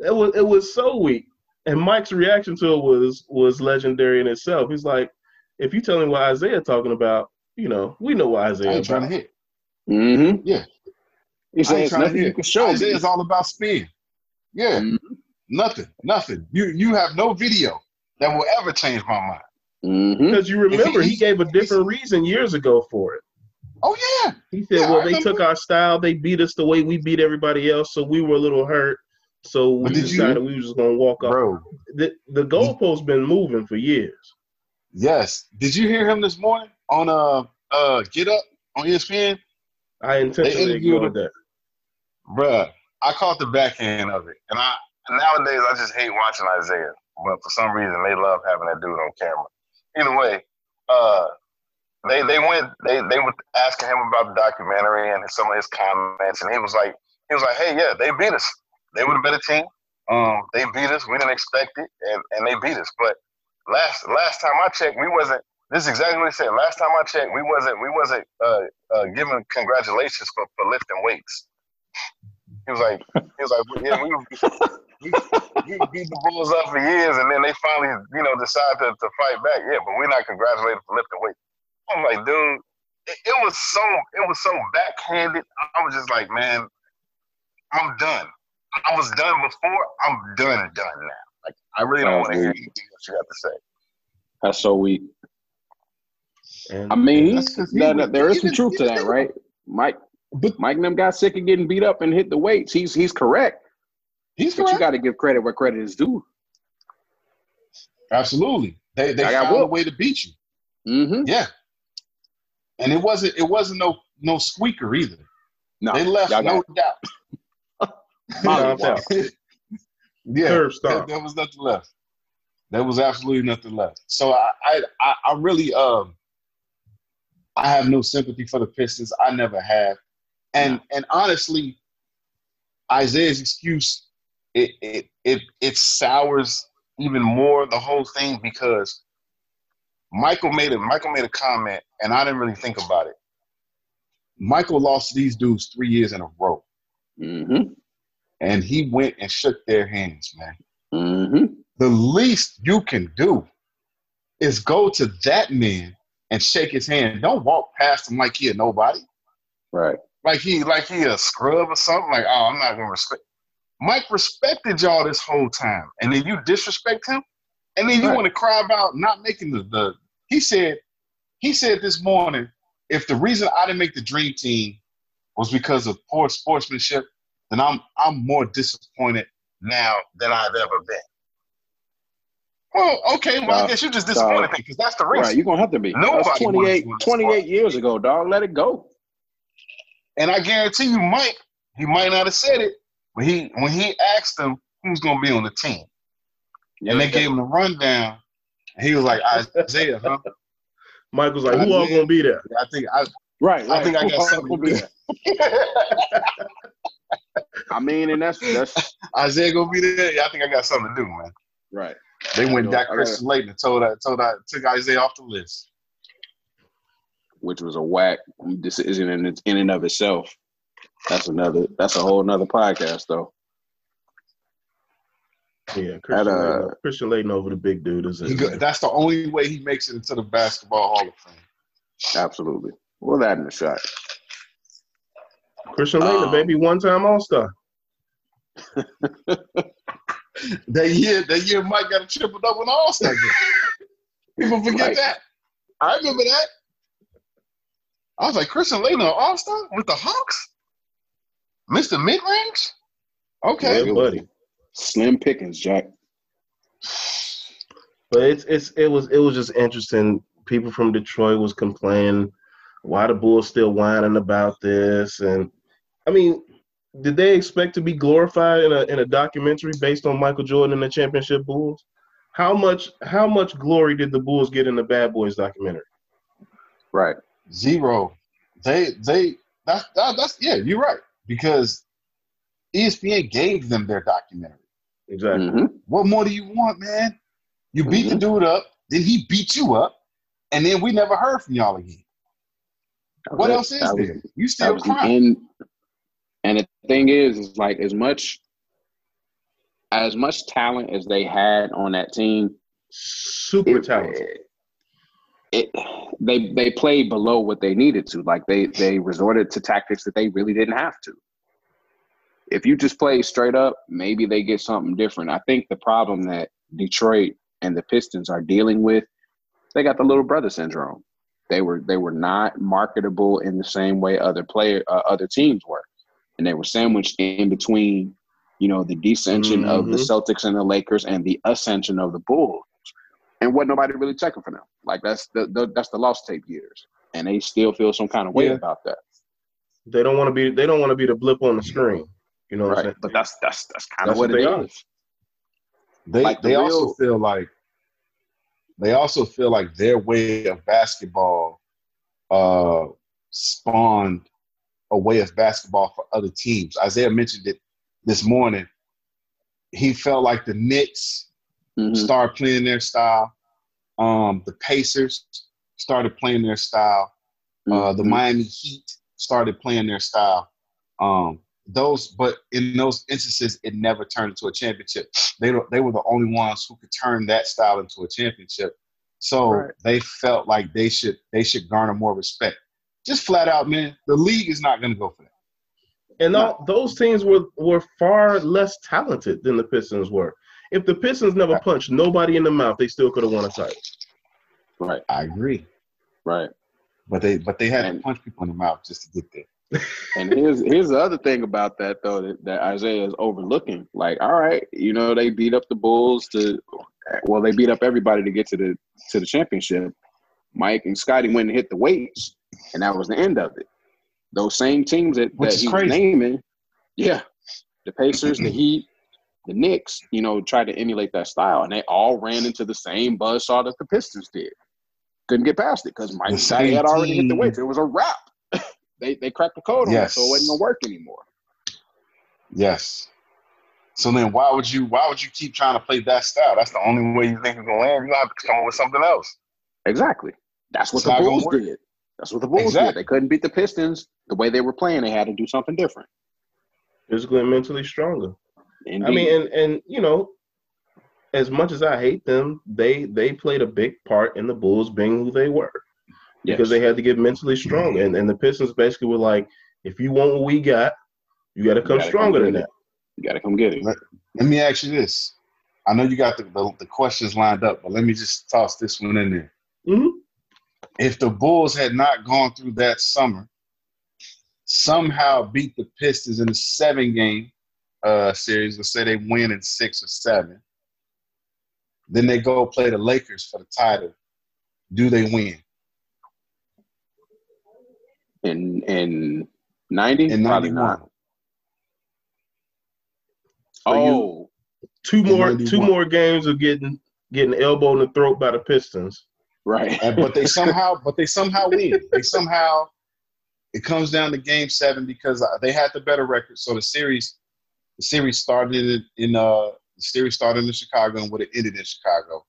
It was it was so weak. And Mike's reaction to it was was legendary in itself. He's like, if you tell me what Isaiah talking about, you know, we know what I Isaiah ain't trying to hit. Mm-hmm. Yeah. He I said ain't it's trying to nothing you hit. can show. Isaiah's all about spin. Yeah, Mhm. nothing, nothing. You you have no video that will ever change my mind. Mhm. Because you remember he- he gave a different reason years ago for it. Oh yeah, He said, Yeah, "Well, I they remember. took our style. They beat us the way we beat everybody else, so we were a little hurt. So we did you- decided we were just gonna walk off. bro. The, the goalpost been moving for years. Yes. Did you hear him this morning on uh uh Get Up on ESPN? I intentionally ignored that. Bruh, I caught the backhand of it, and I nowadays I just hate watching Isaiah, but for some reason they love having that dude on camera. Either way, uh, they they went they they were asking him about the documentary and some of his comments, and he was like he was like, hey yeah, they beat us. They were the better team. Um, they beat us. We didn't expect it, and, and they beat us. But last last time I checked, we wasn't. This is exactly what he said. Last time I checked, we wasn't we wasn't uh, uh, giving congratulations for, for lifting weights. He was like, he was like, yeah, we, we, we beat the Bulls up for years, and then they finally, you know, decide to, to fight back. Yeah, but we're not congratulating for lifting weights. I'm like, dude, it, it was so it was so backhanded. I was just like, man, I'm done. I was done before. I'm done, done now. Like, I really don't want to hear anything else you got to say. That's so weak. And I mean, he no, no, there is some truth to that, right? Mike, But Mike and them got sick of getting beat up and hit the weights. He's he's correct, he's but you got to give credit where credit is due. Absolutely. They they I got found a way to beat you. Mm-hmm. Yeah. And it wasn't it wasn't no no squeaker either. No, they left no doubt. Stomped out. yeah. Curb There, there was nothing left. There was absolutely nothing left. So I, I, I, I really, um, I have no sympathy for the Pistons. I never have, and and honestly, Isaiah's excuse it it it it sours even more the whole thing because Michael made it. Michael made a comment, and I didn't really think about it. Michael lost these dudes three years in a row, Mm-hmm. And he went and shook their hands, man. Mm-hmm. The least you can do is go to that man and shake his hand. Don't walk past him like he a nobody, Right. like he like he a scrub or something. Like, oh, I'm not gonna respect. Mike respected y'all this whole time, and then you disrespect him, and then you Right. want to cry about not making the, the. He said, he said this morning, if the reason I didn't make the dream team was because of poor sportsmanship, then I'm I'm more disappointed now than I've ever been. Well, okay, well, I guess you're just disappointed dog. because that's the reason. Right. You're gonna have to be. Nobody That's 28, to win this 28 years ago, dog. Let it go. And I guarantee you, Mike, he might not have said it, but he when he asked them who's going to be on the team, and they gave him the rundown, and he was like Isaiah, huh? Michael's like, who all gonna be there? I think I, Right. I think I got something to do. I mean, and that's that's Isaiah gonna be there. Yeah, I think I got something to do, man. right. They went know, Dak Christian Laettner and told I told I took Isaiah off the list. Which was a whack decision in its- in and of itself. That's another. That's a whole another podcast, though. Yeah, Christian, uh, Christian Laettner over the big dude is go, that's the only way he makes it into the basketball Hall of Fame. Absolutely. Well, that in the shot. Christian Laettner, Um, baby, one time All Star. That year, that year, Mike got a triple double in All Star. People forget Right. that. I remember that. I was like, Christian Laettner All Star with the Hawks, Mister Mid Range. Okay, Yeah, buddy. Slim pickings, Jack. But it's it's it was it was just interesting. People from Detroit was complaining why the Bulls still whining about this, and I mean, did they expect to be glorified in a in a documentary based on Michael Jordan and the championship Bulls? How much how much glory did the Bulls get in the Bad Boys documentary? Right. zero. They they that's that, that's yeah, you're right because ESPN gave them their documentary. Exactly. hmm What more do you want, man? You beat the Mhm. dude up, then he beat you up, and then we never heard from y'all again. What else is that was- there? You still crying. End. And the thing is, is like as much as much talent as they had on that team, Super it, talented. it they they played below what they needed to. Like they they resorted to tactics that they really didn't have to. If you just play straight up, maybe they get something different. I think the problem that Detroit and the Pistons are dealing with, they got the little brother syndrome. They were they were not marketable in the same way other player uh, other teams were, and they were sandwiched in between, you know, the descension of the Mhm. Celtics and the Lakers and the ascension of the Bulls and what nobody really checking for them. Like that's the, the that's the lost tape years, and they still feel some kind of way Yeah. about that. They don't want to be they don't want to be the blip on the screen. You know what I'm Right, saying? but that's that's that's kind of That's what, what it they are. is. They Like the they also real- feel like they also feel like their way of basketball uh spawned a way of basketball for other teams. Isaiah mentioned it this morning. He felt like the Knicks Mhm. started playing their style. Um, the Pacers started playing their style. Uh, the Mhm. Miami Heat started playing their style. Um, those, but in those instances, it never turned into a championship. They were they were the only ones who could turn that style into a championship. So Right. they felt like they should they should garner more respect. Just flat out, man. The league is not going to go for that. And all, those teams were were far less talented than the Pistons were. If the Pistons never punched nobody in the mouth, they still could have won a title. right, I agree, right. but they but they had And- to punch people in the mouth just to get there. And here's here's the other thing about that though that, that Isaiah is overlooking. Like, all right, you know, they beat up the Bulls to well, they beat up everybody to get to the to the championship. Mike and Scotty went and hit the weights, and that was the end of it. Those same teams that, Which that he was naming, yeah, the Pacers, the Heat, the Knicks, you know, tried to emulate that style, and they all ran into the same buzzsaw that the Pistons did. Couldn't get past it because Mike Scotty had already hit the team. weights. It was a wrap. they they cracked the code on it, so it wasn't gonna work anymore. Yes. So then, why would you why would you keep trying to play that style? That's the only way you think you're gonna land. You have to come up with something else. Exactly. That's what It's the Bulls did. That's what the Bulls Exactly. did. They couldn't beat the Pistons the way they were playing. They had to do something different. Physically and mentally stronger. Indeed. I mean, and and you know, as much as I hate them, they they played a big part in the Bulls being who they were because they had to get mentally strong. And and the Pistons basically were like, if you want what we got, you got to come gotta stronger come than get that. you got to come get it. Let me ask you this. I know you got the, the, the questions lined up, but let me just toss this one in there. Mhm. If the Bulls had not gone through that summer, somehow beat the Pistons in a seven game uh, series, let's say they win in six or seven, then they go play the Lakers for the title. Do they win? In in ninety, In probably 91. not. So you- Oh, Two more two more games of getting getting elbowed in the throat by the Pistons. Right. And, but they somehow, but they somehow win. They somehow, it comes down to Game Seven because uh, they had the better record. So the series, the series started in, in uh, the series started in Chicago and would have ended in Chicago.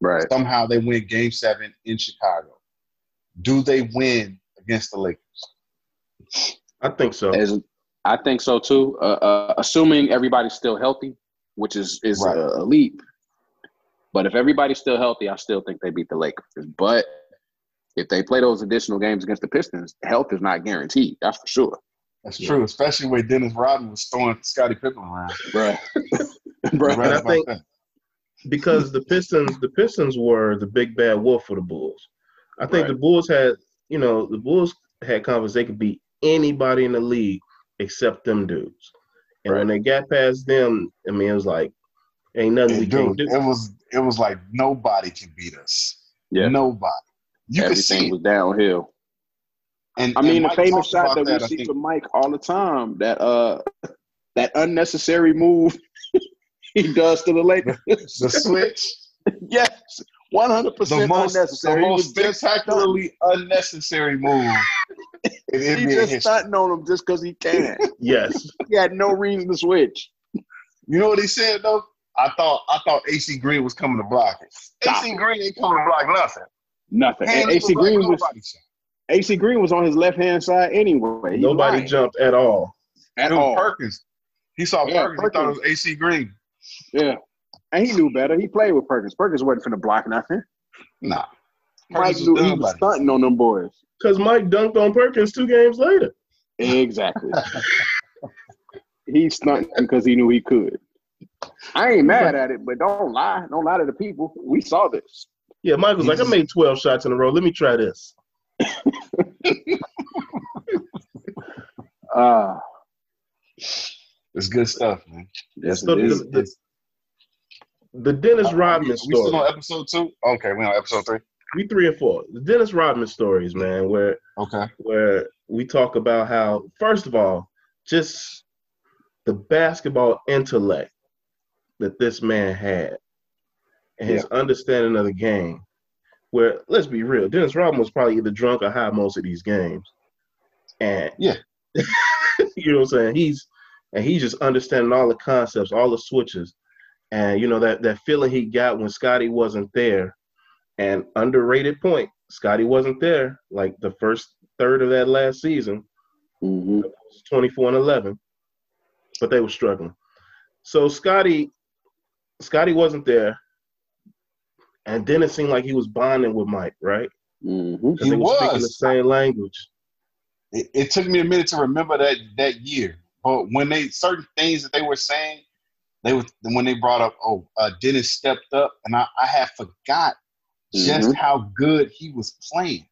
right. Somehow they win Game Seven in Chicago. Do they win against the Lakers? I think so. As I think so too. Uh, uh, assuming everybody's still healthy, which is is Right. a, a leap. But if everybody's still healthy, I still think they beat the Lakers. But if they play those additional games against the Pistons, health is not guaranteed. That's for sure. That's Yeah. true, especially when Dennis Rodman was throwing Scottie Pippen around. Right. Right. right I think- that. because the Pistons, the Pistons were the big bad wolf for the Bulls. I think Right. the Bulls had, you know, the Bulls had confidence they could beat anybody in the league except them dudes. And when they got past them, I mean, it was like, ain't nothing we Dude, can't do. it was it was like nobody can beat us. Yeah. Nobody. You could see Everything it. was downhill. And I mean, and the famous shot about that we I see think. from Mike all the time, that uh that unnecessary move he does to the Lakers. the switch, yes. One hundred the percent most, the unnecessary. He most spectacularly unnecessary move. in He just history. stunting on him just because he can. Yes. he had no reason to switch. You know what he said though? I thought I thought AC Green was coming to block it. Stop AC it. Green ain't coming to block nothing. Nothing. And AC Green was. AC Green was on his left hand side anyway. He Nobody lying jumped at all. at Dude, all. Perkins. He saw Yeah, Perkins. He thought it was AC Green. Yeah. And he knew better. He played with Perkins. Perkins wasn't finna block nothing. Nah. Mike was knew he was stunting on them boys. Because Mike dunked on Perkins two games later. Exactly. he stunting because he knew he could. I ain't mad at it, but don't lie. Don't lie to the people. We saw this. Yeah, Michael's like, I made 12 shots in a row. Let me try this. Uh It's good stuff, man. yes, So it is. the- the- The Dennis Rodman we, we still on episode two? Okay, we on episode three. We three and four. The Dennis Rodman stories, man, where Okay. where we talk about how, first of all, just the basketball intellect that this man had and his understanding of the game. Where, let's be real, Dennis Rodman was probably either drunk or high most of these games. And Yeah. you know what I'm saying? He's and he's just understanding all the concepts, all the switches. And you know that that feeling he got when Scotty wasn't there. And underrated point, Scotty wasn't there like the first third of that last season. Mhm. It was 24 and 11, but they were struggling. So Scotty, Scotty wasn't there, and then it seemed like he was bonding with Mike, right? Mhm. 'Cause He they were speaking the same language. It, it took me a minute to remember that that year, but when they certain things that they were saying, they were when they brought up, oh, uh, Dennis stepped up, and I, I had forgot just Mhm. how good he was playing,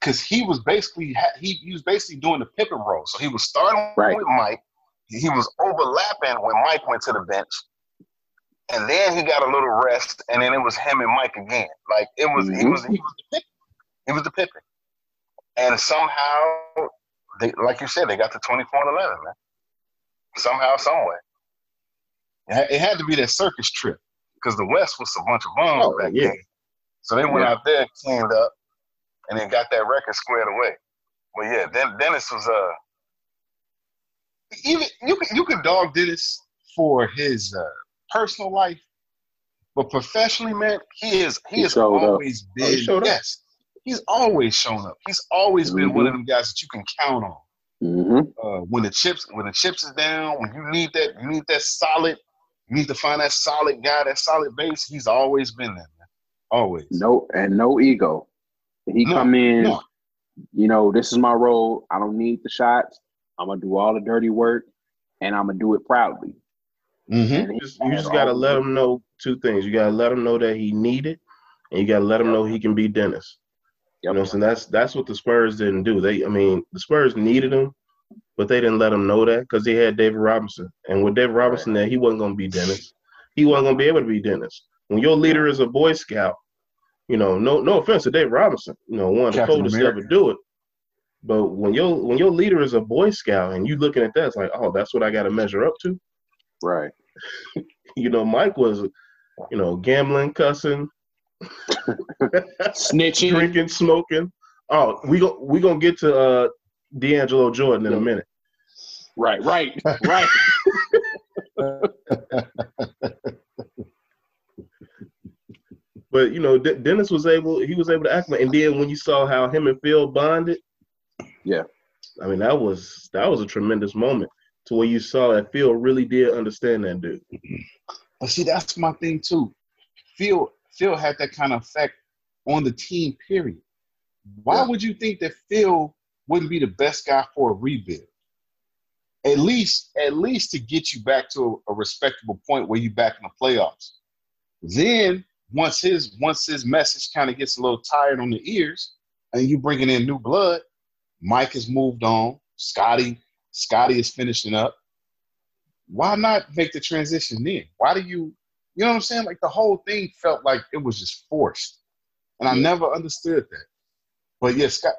because he was basically he, he was basically doing the Pippen role. So he was starting Right. with Mike, he was overlapping when Mike went to the bench, and then he got a little rest, and then it was him and Mike again. Like it was he Mhm. was he was the Pippen, he was the Pippen, and somehow they like you said they got to twenty four and eleven, man. Somehow, somewhere, it had, to be that circus trip because the West was a bunch of bums Oh, back yeah. then. So they went Yeah. out there, cleaned up, and then got that record squared away. Well, yeah, Den- Dennis was uh even you could you could dog Dennis for his uh, personal life, But professionally, man, he is he, He has showed up. always Oh, he been up. yes. He's always shown up. He's always been one of them guys that you can count on. hmm Uh, when the chips when the chips is down, when you need that you need that solid, you need to find that solid guy, that solid base. He's always been there, man. Always. No, and no ego. He No, come in. no. You know, this is my role. I don't need the shots. I'm gonna do all the dirty work, and I'm gonna do it proudly. Mm-hmm. You just, you just got to let the- him know two things. You got to let him know that he needed, and you got to let him know he can be Dennis. You know, so that's that's what the Spurs didn't do. They, I mean, the Spurs needed him, but they didn't let him know that because they had David Robinson, and with David Robinson there, he wasn't going to be Dennis. He wasn't going to be able to be Dennis. When your leader is a Boy Scout, you know, no no offense to David Robinson, you know, one of the Captain coldest to ever do it. But when your when your leader is a Boy Scout and you looking at that, it's like, oh, that's what I got to measure up to. Right. You know, Mike was, you know, gambling, cussing, Snitching. drinking, smoking. Oh, we go we gonna get to uh D'Angelo Jordan in a minute. Right. Right. Right. But you know, De- Dennis was able he was able to act, and then when you saw how him and Phil bonded, Yeah. I mean that was that was a tremendous moment to where you saw that Phil really did understand that dude. But see, that's my thing too. Phil Phil had that kind of effect on the team. Period. Why Yeah. would you think that Phil wouldn't be the best guy for a rebuild? At least, at least to get you back to a, a respectable point where you back in the playoffs. Then once his once his message kind of gets a little tired on the ears, and you bringing in new blood, Mike has moved on. Scotty Scotty is finishing up why not make the transition then? Why do you, you know what I'm saying? Like the whole thing felt like it was just forced. And I Yeah. never understood that. But yes, Scott,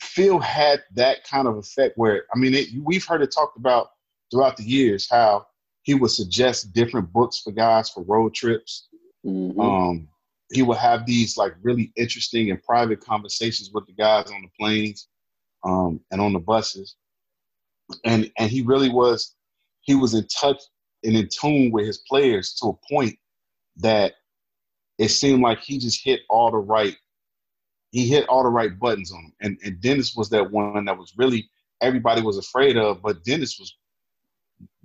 Phil had that kind of effect where, I mean, it, we've heard it talked about throughout the years how he would suggest different books for guys for road trips. Mhm. Um, he would have these like really interesting and private conversations with the guys on the planes um, and on the buses. And and he really was he was in touch and in tune with his players to a point that it seemed like he just hit all the right he hit all the right buttons on them. And and Dennis was that one that was really everybody was afraid of, but Dennis was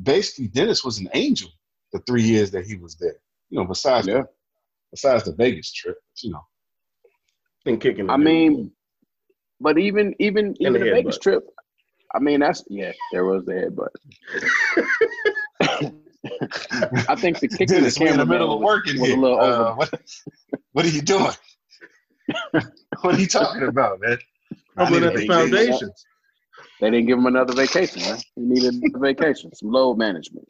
basically Dennis was an angel the three years that he was there. You know, besides Yeah. besides the Vegas trip, you know. Been kicking. I mean, but even even even the the Vegas headbutt. trip. I mean, that's yeah. There was the headbutt. I think the kick to the Dennis, we in the middle of working was a little Uh, over. what, what are you doing? what are you talking about, man? I Crumbling need at the foundations. They didn't give him another vacation. Man. He needed a vacation, some load management.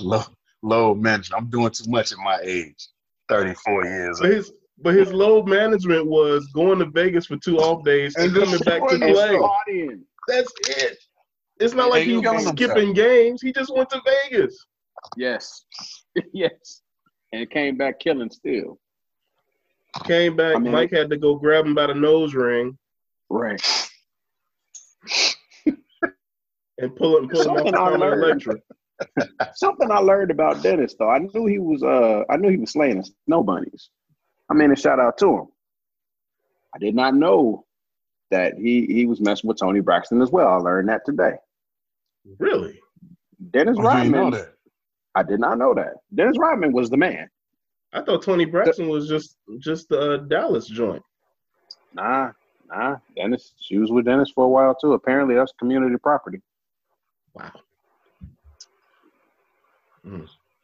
Low, low management. I'm doing too much at my age. 34 years But his but his load management was going to Vegas for two off days and And coming back to destroying And play. That's it. It's not like he was skipping games. He just went to Vegas. Yes, yes, and came back killing still. Came back. I mean- Mike had to go grab him by the nose ring Right. and pull him, pull him off Something the I learned. electric. Something I learned about Dennis though, I knew he was uh I knew he was slaying snow bunnies. I mean, a shout out to him. I did not know that he he was messing with Toni Braxton as well. I learned that today. Really? Dennis Oh, you know Rodman. that. I did not know that. Dennis Rodman was the man. I thought Toni Braxton was just just the uh, Dallas joint. Nah, nah. Dennis, she was with Dennis for a while too. Apparently, that's community property. Wow.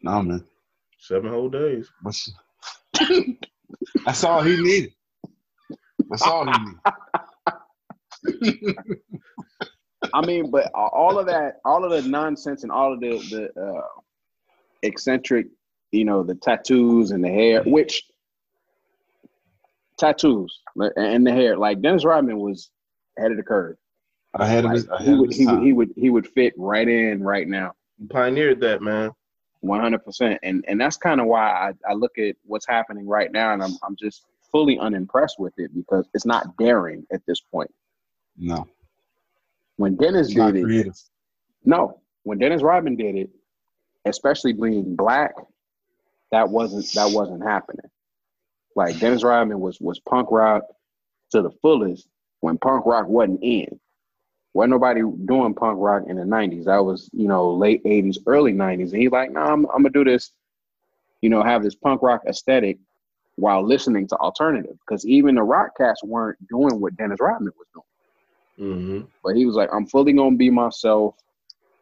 No, man. Seven whole days. But she- That's all he needed. That's all he needed. I mean, but all of that, all of the nonsense and all of the the uh, eccentric, you know, the tattoos and the hair, which tattoos and the hair, like Dennis Rodman was ahead of the curve. Ahead of Like, his, he, would, he would he would he would fit right in right now, Pioneered that, man. one hundred percent. And and that's kind of why I, I look at what's happening right now, and I'm I'm just fully unimpressed with it because it's not daring at this point. No. When Dennis It's did it, creative. No, when Dennis Rodman did it, especially being black, that wasn't that wasn't happening. Like Dennis Rodman was was punk rock to the fullest when punk rock wasn't in. Wasn't nobody doing punk rock in the '90s. That was you know late '80s, early '90s, and he's like, "No, nah, I'm, I'm gonna do this." You know, have this punk rock aesthetic while listening to alternative because even the rock cats weren't doing what Dennis Rodman was doing. Mm-hmm. But he was like, I'm fully gonna be myself,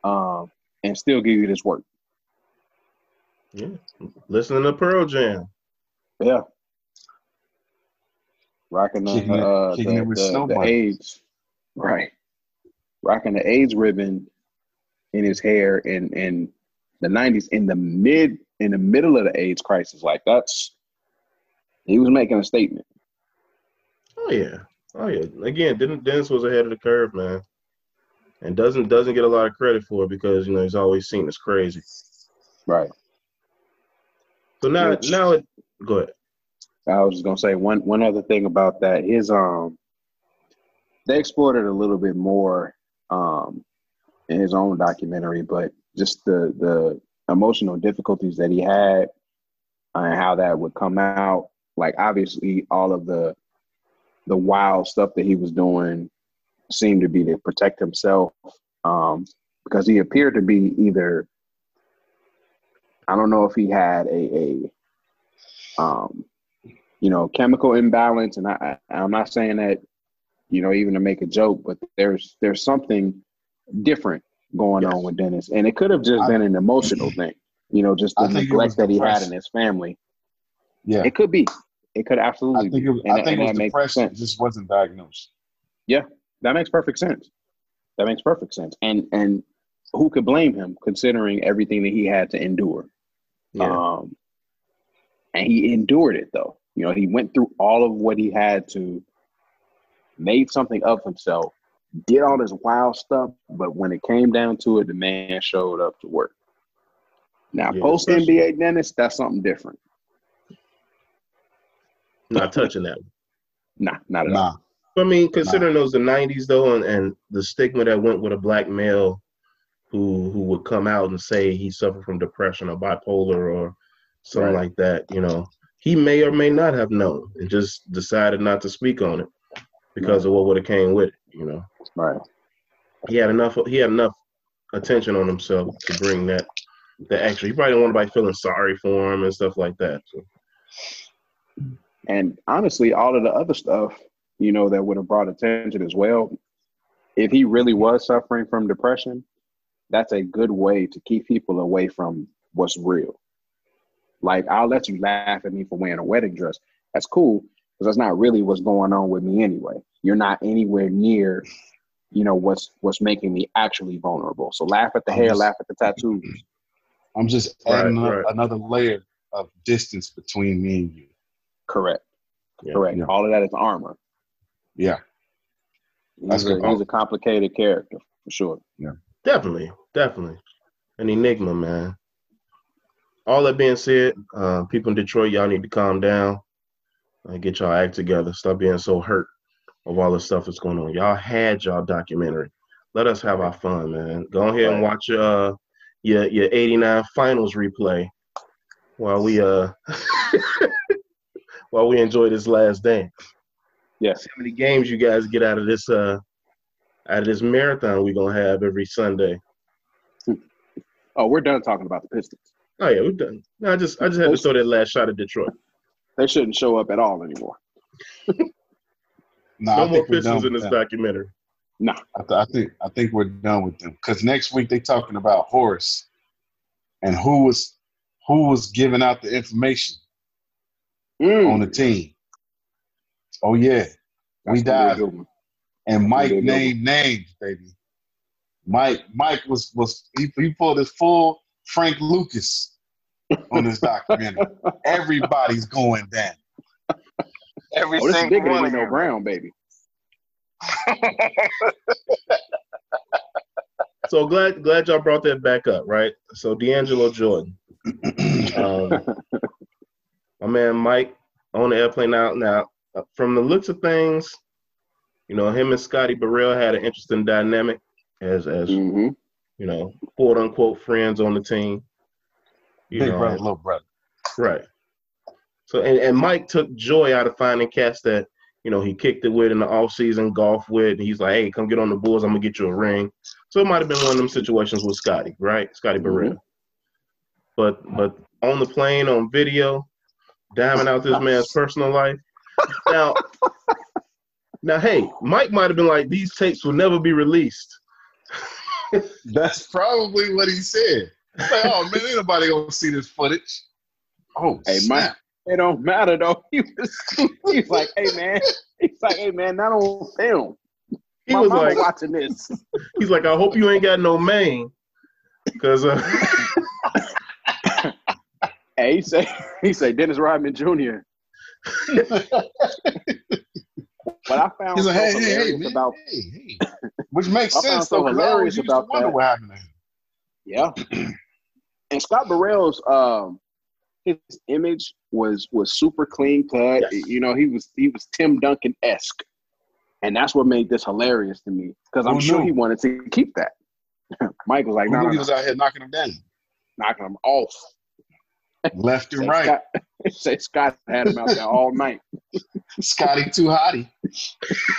um, and still give you this work. Yeah, listening to Pearl Jam. Yeah, rocking the Kicking uh, kicking the, it the, the. AIDS, right? Rocking the AIDS ribbon in his hair in in the '90s, in the mid in the middle of the AIDS crisis. Like that's he was making a statement. Oh yeah, oh yeah. Again, Dennis was ahead of the curve, man, and doesn't doesn't get a lot of credit for it because you know he's always seen as crazy. Right. So now, now it. Go ahead. I was just gonna say one one other thing about that. His um, they explored it a little bit more um in his own documentary, but just the the emotional difficulties that he had and how that would come out. Like obviously, all of the the wild stuff that he was doing seemed to be to protect himself um, because he appeared to be either I don't know if he had a a um, you know, chemical imbalance. And I, I, I'm not saying that, you know, even to make a joke, but there's there's something different going Yes. on with Dennis, and it could have just I- been an emotional thing. You know, just the I think it neglect that he had in his family. Yeah, It could be. It could absolutely I think be. it, was- And, I think and it was depression. It just wasn't diagnosed. Yeah, that makes perfect sense. That makes perfect sense. And and who could blame him considering everything that he had to endure? Yeah, Um, and he endured it though. You know, he went through all of what he had to, made something of himself, did all this wild stuff, but when it came down to it, the man showed up to work. Now, Yeah, post NBA Dennis, that's something different. Not touching that. One. Nah, not at all. Nah, I mean, considering those the '90s though, and, and the stigma that went with a black male who who would come out and say he suffered from depression or bipolar or something Right. like that, you know, he may or may not have known and just decided not to speak on it because of what would have came with it. You know, Right. he had enough. He had enough attention on himself to bring that. The extra. He probably didn't want anybody feeling sorry for him and stuff like that. So, And honestly, all of the other stuff, you know, that would have brought attention as well. If he really was suffering from depression, that's a good way to keep people away from what's real. Like, I'll let you laugh at me for wearing a wedding dress. That's cool, because that's not really what's going on with me anyway. You're not anywhere near, you know, what's what's making me actually vulnerable. So laugh at the hair, laugh at the tattoos. I'm just adding a- right. another layer of distance between me and you. Correct. Yeah. Correct. Yeah. All of that is armor. Yeah, That's He's a, he's a complicated character for sure. Yeah. Definitely, definitely. An enigma, man. All that being said, uh, people in Detroit, y'all need to calm down and get y'all act together. Stop being so hurt of all the stuff that's going on. Y'all had y'all documentary. Let us have our fun, man. Go ahead and watch uh your your 89 finals replay while we uh while we enjoy this last dance. Yes. See how many games you guys get out of this uh out of this marathon we're gonna have every Sunday. Oh, we're done talking about the Pistons. Oh yeah, we're done. No, I just I just had to throw that last shot at Detroit. They shouldn't show up at all anymore. no, no I more think we're done Pistons in this them. documentary. Nah. I, th- I think I think we're done with them because next week they talking about Horace and who was who was giving out the information Mm. on the team. Oh yeah, we That's gonna be a died. And Mike Good, good. named names, baby. Mike Mike was was he, he pulled his full Frank Lucas on this documentary. Everybody's going down. Every Oh, this is single bigger one than of no them. ground, baby. So glad glad y'all brought that back up, right? So D'Angelo Jordan. Um, my man Mike on the airplane out Now, uh, from the looks of things, you know, him and Scotty Burrell had an interesting dynamic as as hmm you know, quote unquote friends on the team. You Big know, brother, little brother. Right. So and, and Mike took joy out of finding cats that you know he kicked it with in the off season, golf with. And he's like, hey, come get on the Bulls. I'm gonna get you a ring. So it might have been one of them situations with Scotty, right? Scotty Barrett. Mhm. But but on the plane, on video, diming out this man's personal life. Now, now, hey, Mike might have been like, these tapes will never be released. That's probably what he said. Like, oh man, ain't nobody gonna see this footage. Oh, Hey, snap. It don't matter though. He was, he's like, hey man, he's like, hey man, not on film. He My was mama like, watching this. he's like, I hope you ain't got no main, because uh, Hey, he say, he say Dennis Rodman Jr. but I found like, so hey, hey, hey, hilarious man, about hey, hey. Which makes sense so though, because I always hilarious about that. Yeah. and Scott Burrell's um his image was was super clean cut. Yes. You know, he was he was Tim Duncan esque. And that's what made this hilarious to me. Because I'm Who sure he wanted to keep that. Mike was like, no, no, he was out here knocking him down, knocking him off. Left and right. Scott, say Scott had him out there all night. Scotty too hotty.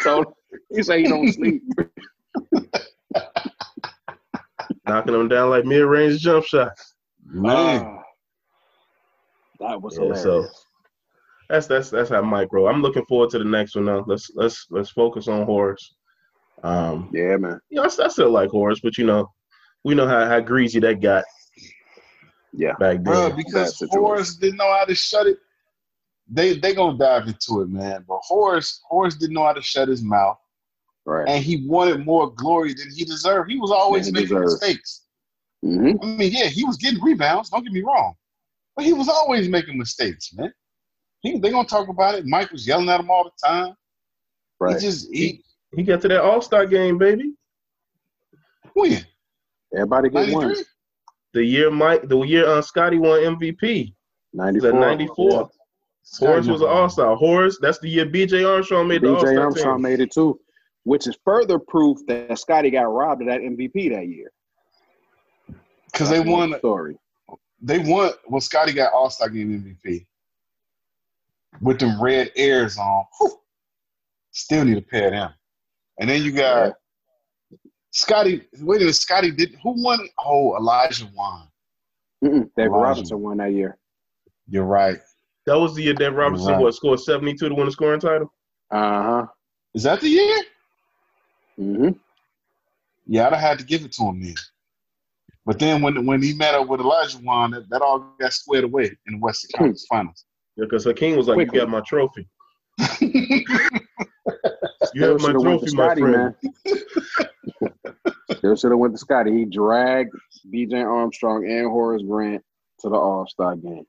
So he say he don't sleep. knocking them down like mid-range jump shots. Man, Ah, that was Yeah, hilarious. so- That's that's that's how Mike roll. I'm looking forward to the next one now. Let's let's let's focus on Horace. Um, yeah, man. you know, I, I still like Horace, but you know, we know how, how greasy that got Yeah. back bro, then. because situation. Horace didn't know how to shut it. They they gonna dive into it, man. But Horace Horace didn't know how to shut his mouth, Right. and he wanted more glory than he deserved. He was always he making deserved. mistakes. hmm I mean, yeah, he was getting rebounds. Don't get me wrong, but he was always making mistakes, man. He, they gonna talk about it. Mike was yelling at him all the time. Right. He just he He got to that All Star game, baby. when Everybody get ninety one. Three. The year Mike, the year uh, Scotty won MVP. It was 94. at 94. Horace was an All Star. Horace, that's the year B.J. Armstrong made the All BJ Star Armstrong team. made it too, which is further proof that Scotty got robbed of that MVP that year. because they That's another won. Story. They won. Well, Scotty got All Star Game MVP with them red airs on. Whew. Still need a pair of them. And then you got Yeah. Scotty. Wait a minute, Scotty did. Who won? Oh, Olajuwon. Mm-mm. David Elijah. Robinson won that year. You're right. That was the year that Robinson Right. what scored 72 to win the scoring title. Uh huh. Is that the year? hmm Yeah, I'd have had to give it to him then. But then when when he met up with Olajuwon, that, that all got squared away in the Western Conference Finals. Yeah, because Hakeem was like, Quickly. "You got my trophy. You have my should have went to trophy, my Scotty, friend." Man. Still should have went to Scotty. He dragged BJ Armstrong and Horace Grant to the All Star game.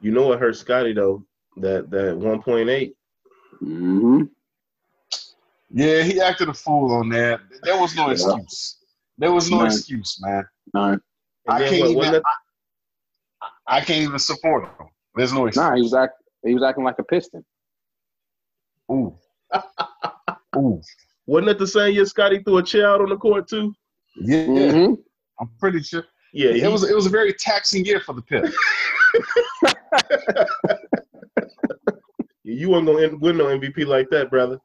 You know what hurt Scotty though? That that 1.8. Mm-hmm. Yeah, he acted a fool on that. There was no excuse. There was no None. excuse, man. Nah, I can't what, even. I, I can't even support him. There's no excuse. nah, he was act, he was acting like a piston. Ooh. Ooh. wasn't that the same year Scotty threw a chair out on the court too? Yeah, Mm-hmm. I'm pretty sure. Yeah, It he- was it was a very taxing year for the Pip. you weren't gonna win no MVP like that, brother.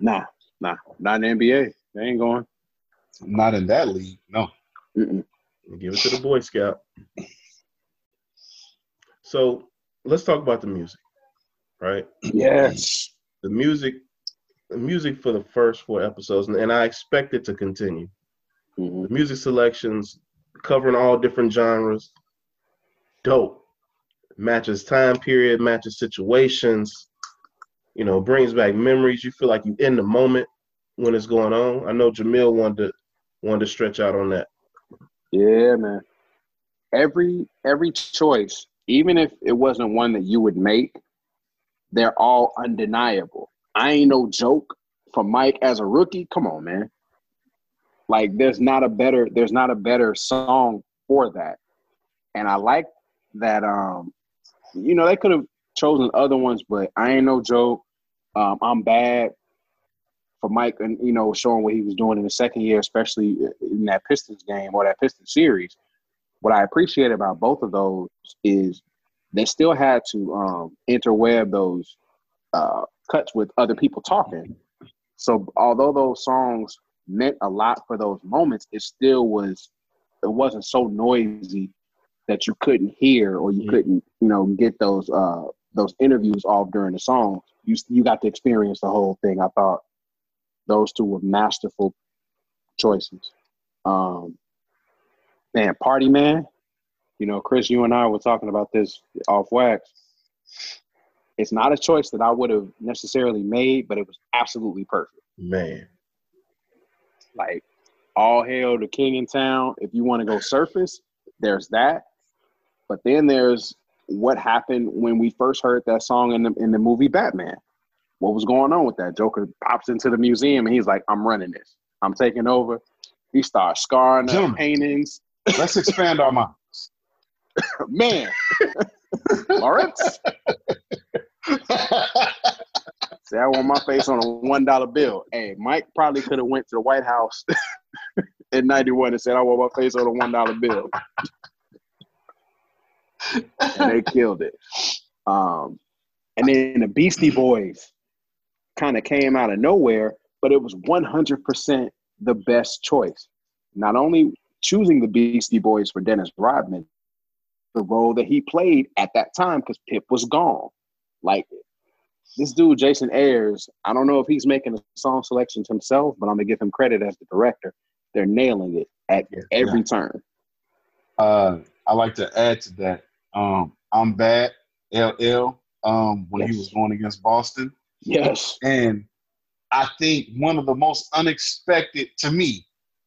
Nah, nah, not in the NBA. They ain't going. Not in that league, no. Mm-mm. Give it to the Boy Scout. So let's talk about the music, right? Yes. The music, the music for the first four episodes, and, and I expect it to continue. Hmm The music selections covering all different genres, dope. Matches time period, matches situations. You know, brings back memories. You feel like you in the moment when it's going on. I know Jamil wanted to wanted to stretch out on that. Yeah, man. Every every choice, even if it wasn't one that you would make, they're all undeniable. I ain't no joke for Mike as a rookie. Come on, man. Like there's not a better there's not a better song for that. And I like that um you know they could have chosen other ones, but I ain't no joke. Um, I'm bad for Mike and you know showing what he was doing in the second year, especially in that Pistons game or that Pistons series. What I appreciate about both of those is they still had to um, interweb those uh, cuts with other people talking. So although those songs meant a lot for those moments, it still was it wasn't so noisy that you couldn't hear or you mm-hmm. couldn't you know get those uh those interviews off during the song. You you got to experience the whole thing. I thought those two were masterful choices. Um, man, Party Man. You know, Chris, you and I were talking about this off wax. It's not a choice that I would have necessarily made, but it was absolutely perfect. Man. Like all hail the king in town. If you want to go surface, there's that. But then there's what happened when we first heard that song in the in the movie Batman. What was going on with that? Joker pops into the museum and he's like, "I'm running this. I'm taking over." He starts scarring the paintings. Let's expand our minds. Man, Lawrence. See, I want my face on a one dollar bill. Hey, Mike probably could have went to the White House in '91 and said, "I want my face on a one dollar bill." and they killed it. Um, and then the Beastie Boys kind of came out of nowhere, but it was 100% the best choice. Not only choosing the Beastie Boys for Dennis Rodman, the role that he played at that time because Pip was gone. Like this dude, Jason Hehir, I don't know if he's making the song selections himself, but I'm gonna give him credit as the director. They're nailing it at yeah, every yeah. turn. Uh, I like to add to that. Um, I'm bad, LL, um, when yes. he was going against Boston. Yes. And I think one of the most unexpected to me,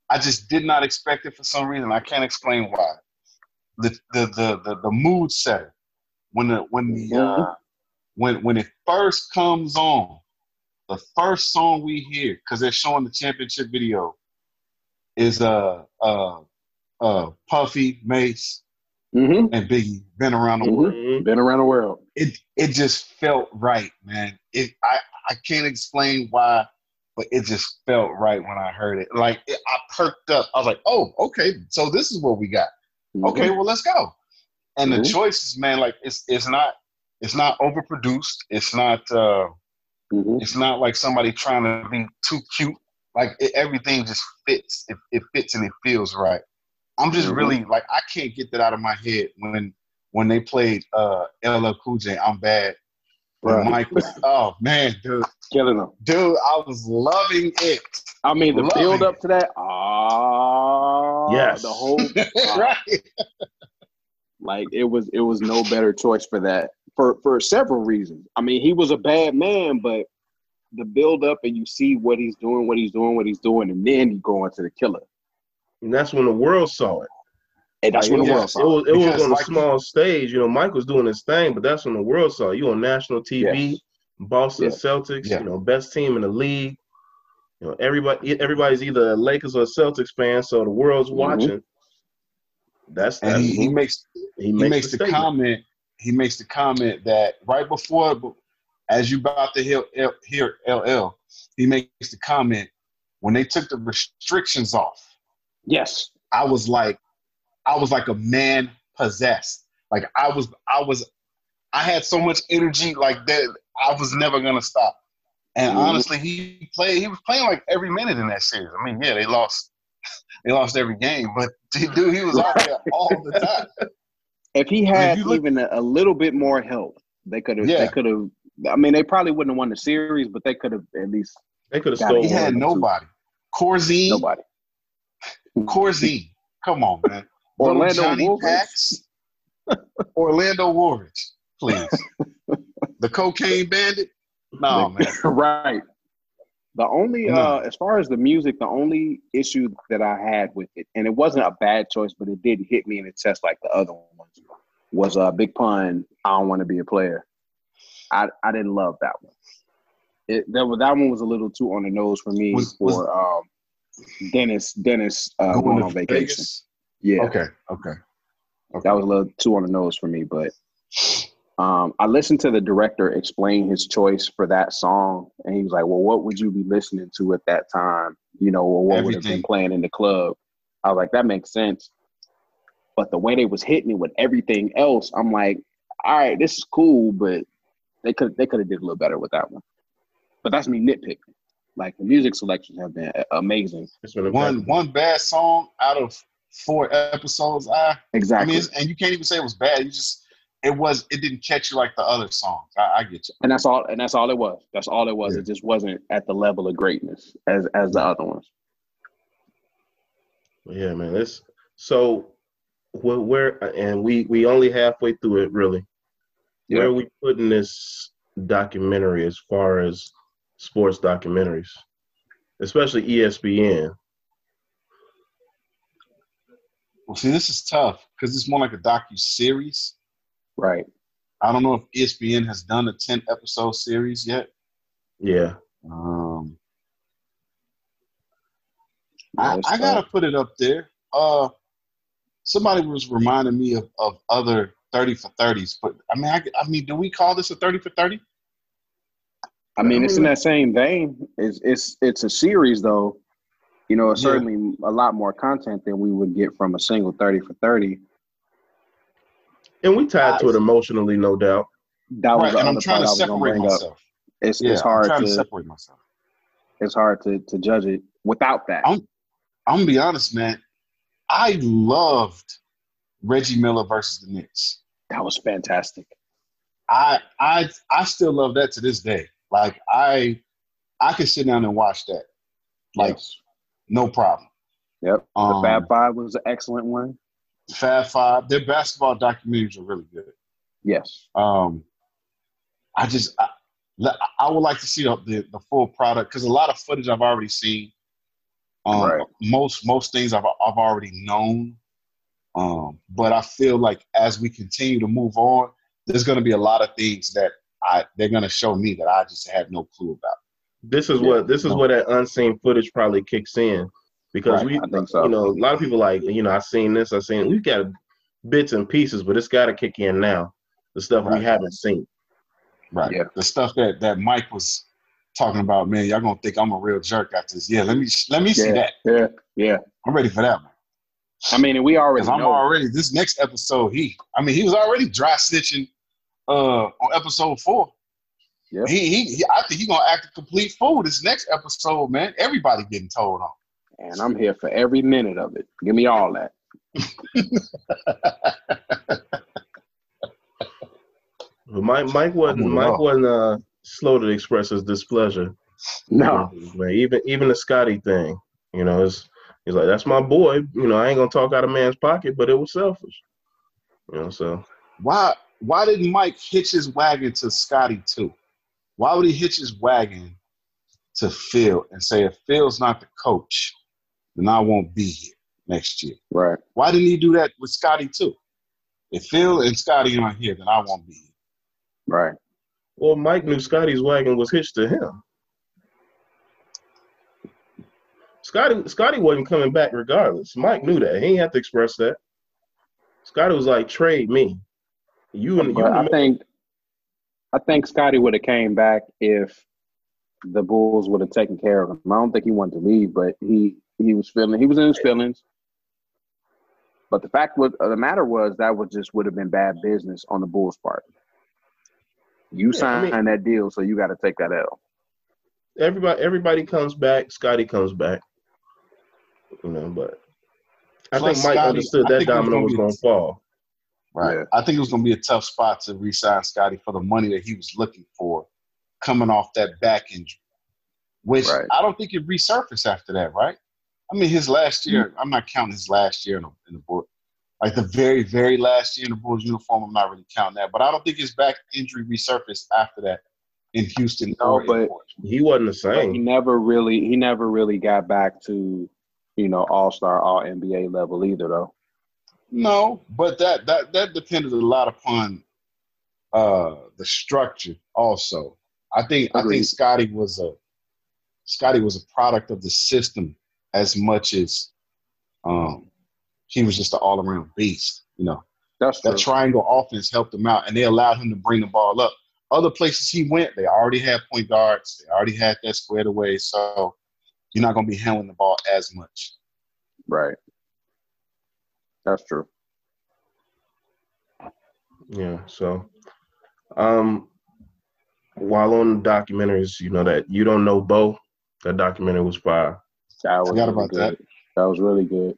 I just did not expect it for some reason. I can't explain why. The the the the, the mood setter when the when the uh, when when it first comes on, the first song we hear because they're showing the championship video is uh uh uh Puffy Mase mm-hmm. and Biggie. Been around the mm-hmm. world. Been around the world. It it just felt right, man. It I I can't explain why, but it just felt right when I heard it. Like it, I perked up. I was like, oh, okay, so this is what we got. Mm-hmm. Okay, well let's go. And the mm-hmm. choices, man, like it's it's not it's not overproduced. It's not uh mm-hmm. it's not like somebody trying to be too cute. Like it, everything just fits. It, it fits and it feels right. I'm just mm-hmm. really like I can't get that out of my head when when they played uh LL Cool J. I'm bad. Right. Mike oh man, dude, killing them, dude. I was loving it. I mean, the loving build up it. to that. Ah, yes, the whole right. like it was, it was no better choice for that for for several reasons. I mean, he was a bad man, but the build up and you see what he's doing, what he's doing, what he's doing, and then you go into the killer. And that's when the world saw it. And that's like, when the world saw it. Was, it was on like, a small stage. You know, Mike was doing his thing, but that's when the world saw it. You on national TV, yes. Boston yes. Celtics, you know, best team in the league. You know, everybody everybody's either a Lakers or a Celtics fan, so the world's mm-hmm. watching. That's, that's and he, he, makes he makes, he makes the, the comment he makes the comment that right before, as you about to hear, hear LL, he makes the comment when they took the restrictions off. Yes, I was like, I was like a man possessed. Like I was, I was, I had so much energy like that. I was never gonna stop. And mm-hmm. honestly, he played. He was playing like every minute in that series. I mean, yeah, they lost. They lost every game, but dude, he was out there all the time. If he had if look, even a, a, little bit more help, they could have. Yeah. They could have. I mean, they probably wouldn't have won the series, but they could have at least. They could have stolen. He had nobody. Corzine. Nobody. Corzine. Come on, man. Orlando Johnny Pax. Orlando Woolridge, please. the cocaine bandit. No, man. right. The only, no. uh, as far as the music, the only issue that I had with it, and it wasn't a bad choice, but it didn't hit me in the chest like the other ones, was a uh, Big Pun. I don't want to be a player. I I didn't love that one. It that that one was a little too on the nose for me was, for was, um, Dennis Dennis uh, going, going on vacation. Vegas? Yeah. Okay. Okay. Okay. That was a little too on the nose for me, but um, I listened to the director explain his choice for that song, and he was like, "Well, what would you be listening to at that time? You know, or what Everything. would have been playing in the club?" I was like, "That makes sense." But the way they was hitting it with everything else, I'm like, all right, this is cool, but they could they could have did a little better with that one. But that's me nitpicking. Like the music selections have been amazing. It's been a One one bad song out of four episodes. I I Exactly. mean, and you can't even say it was bad. You just it was it didn't catch you like the other songs. I, I get you. and that's all and that's all it was. That's all it was. Yeah. It just wasn't at the level of greatness as as the other ones. Yeah, man. It's so where, where and we we only halfway through it really. Where are we putting this documentary as far as sports documentaries, especially ESPN? Well, see, this is tough because it's more like a docu series. Right. I don't know if ESPN has done a ten episode series yet. Yeah, Um, I, I gotta put it up there. Uh, somebody was reminding me of, of other thirty for thirties, but I mean, I, I mean, do we call this a thirty for thirty? I mean, it's in that same vein. It's it's it's a series though. You know, it's Yeah. certainly a lot more content than we would get from a single thirty for thirty. and we tied to it emotionally, no doubt. That was Right, and I'm trying to I was gonna separate bring up. myself. It's Yeah, it's hard I'm to, to separate myself. it's hard to to judge it without that. I'm- I'm gonna be honest, man. I loved Reggie Miller versus the Knicks. that was fantastic. I I I still love that to this day. Like I I could sit down and watch that. Like Yes. no problem. Yep. The Um, Fab Five was an excellent one. Fab Five, their basketball documentaries are really good. Yes. Um, I just I, I would like to see the the, the full product because a lot of footage I've already seen. Um, Right. Most most things I've I've already known. Um, but I feel like as we continue to move on, there's going to be a lot of things that I they're going to show me that I just had no clue about. This is Yeah, what this is no. where that unseen footage probably kicks in because Right, we, I think so. you know, a lot of people like, you know, I seen this, I seen we've got bits and pieces, but it's got to kick in now. The stuff we haven't seen. Right. Yeah. The stuff that that Mike was talking about, man, y'all gonna think I'm a real jerk after this. Yeah, let me let me see Yeah. that. Yeah. Yeah. I'm ready for that, man. I mean, and we already I'm know. already this next episode. He, I mean, he was already dry snitching uh, on episode four. Yeah. He, he, he, I think he's gonna act a complete fool this next episode, man. Everybody getting told on. and I'm here for every minute of it. Give me all that. But Mike Mike wasn't Oh, Mike wasn't uh, slow to express his displeasure. No. man. Even even the Scotty thing, you know, it's he's like that's my boy. You know, I ain't gonna talk out of man's pocket, but it was selfish. You know, so Why, why didn't Mike hitch his wagon to Scotty too? Why would he hitch his wagon to Phil and say, if Phil's not the coach, then I won't be here next year? Right. Why didn't he do that with Scotty too? If Phil and Scotty aren't here, then I won't be here. Right. Well, Mike knew Scotty's wagon was hitched to him. Scotty Scotty wasn't coming back regardless. Mike knew that. He have to express that. Scotty was like, trade me. You and you I think I think Scotty would have came back if the Bulls would have taken care of him. I don't think he wanted to leave, but he he was feeling he was in his feelings. But the fact was uh, the matter was that was just would have been bad business on the Bulls' part. You Yeah, I signed mean- that deal, so you got to take that L. everybody everybody comes back. Scotty comes back. You know, but I Plus, think Mike Scotty- understood that think it was domino was going to fall. Right. Yeah. I think it was going to be a tough spot to re-sign Scotty for the money that he was looking for, coming off that back injury, which Right. I don't think it resurfaced after that. Right. I mean, his last year. Mm. I'm not counting his last year in the, in the Bulls. Like the very, very last year in the Bulls uniform, I'm not really counting that. But I don't think his back injury resurfaced after that in Houston. No, but- He wasn't the same. he never really he never really got back to, you know, all star, all NBA level either though. No, but that that that depended a lot upon uh the structure also. I think I think Scotty was a Scotty was a product of the system as much as um he was just an all around beast, you know. That's true. That triangle offense helped him out and they allowed him to bring the ball up. Other places he went, they already had point guards, they already had that squared away, so you're not gonna be handling the ball as much. Right. That's true. Yeah. So, um, while on the documentaries, you know that you don't know Bo. That documentary was fire. That was Forgot really about good. That was really good.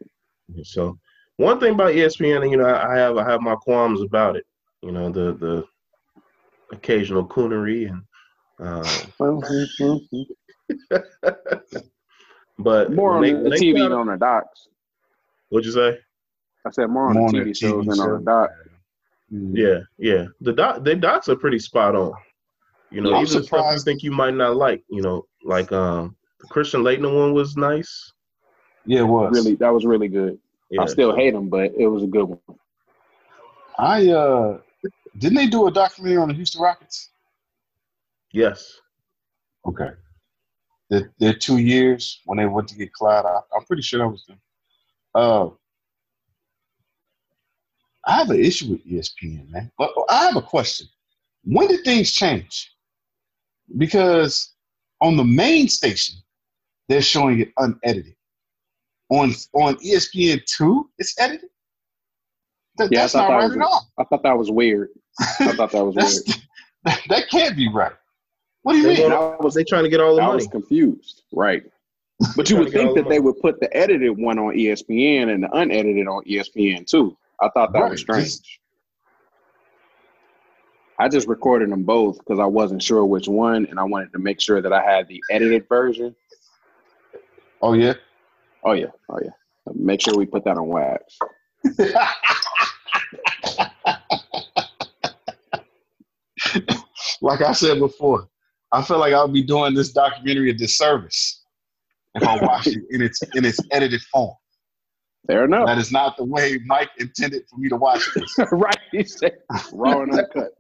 So, one thing about ESPN, you know, I have I have my qualms about it. You know, the the occasional coonery and. Uh, but more on they- the they TV got- and on the docs. What'd you say? I said more on More on the the TV shows TV than on the doc. Mm. Yeah, yeah. The doc, the docs are pretty spot on. You know, I'm even the stuff you think you might not like. You know, like um, the Christian Laettner one was nice. Yeah, it was. Really, that was really good. Yeah, I still hate him, but it was a good one. I uh didn't they do a documentary on the Houston Rockets? Yes. Okay. Their, their two years when they went to get Clyde, I, I'm pretty sure that was them. Uh, I have an issue with ESPN, man. But I have a question. When did things change? Because on the main station, they're showing it unedited. On on ESPN two, it's edited. That- Yeah, I that's thought not that right was- at all. I thought that was weird. I thought that was weird. that, that can't be right. What do you They mean? want- I was, They trying to get all the I money. was confused. Right. But you would to get all think the that they would put the edited one on ESPN and the unedited on ESPN two. I thought that Right, was strange. just- I just recorded them both because I wasn't sure which one, and I wanted to make sure that I had the edited version. Oh yeah. Oh yeah, oh yeah. Make sure we put that on wax. like I said before, I feel like I'll be doing this documentary a disservice if I watch it in its in its edited form. Fair enough. That is not the way Mike intended for me to watch this. right. He said raw and uncut.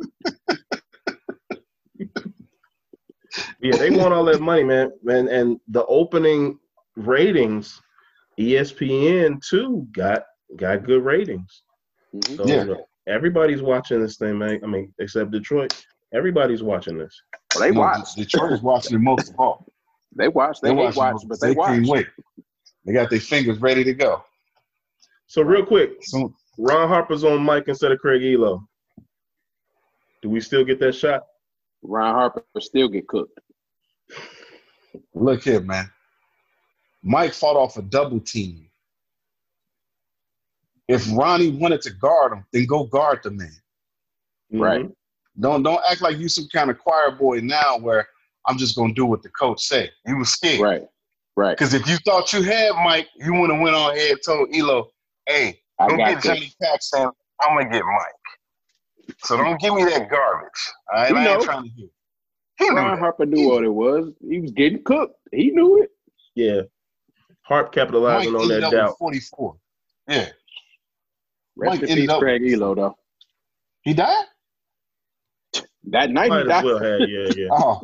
Yeah, they want all that money, man. Man, and the opening ratings, ESPN too got got good ratings. Mhm. So Yeah. everybody's watching this thing, man. I mean, except Detroit. Everybody's watching this. Well, they No, watched. Detroit is watching it most of all. They watched. They, They're watch, but they, can't wait. They got their fingers ready to go. So real quick, So Ron Harper's on Mike instead of Craig Ehlo. Do we still get that shot? Ron Harper still get cooked. look here, man. Mike fought off a double team. If Ronnie wanted to guard him, then go guard the man. Right. Mhm. Don't don't act like you some kind of choir boy now where I'm just gonna do what the coach say. You was scared. Right. Right. Because if you thought you had Mike, you would have went on ahead and told Ehlo, hey, I don't got get this. Johnny Paxson. I'm gonna get Mike. So don't give me that garbage. All right, You I ain't trying to hear. He Ron that. Harper knew what it was. He was getting cooked. He knew it. Yeah. Harp Mike capitalizing on ended that up doubt. 44. Yeah, Rest Mike in ended peace, up- Craig Ehlo, though. he died. That night Might he as died. well have, yeah, yeah. Oh,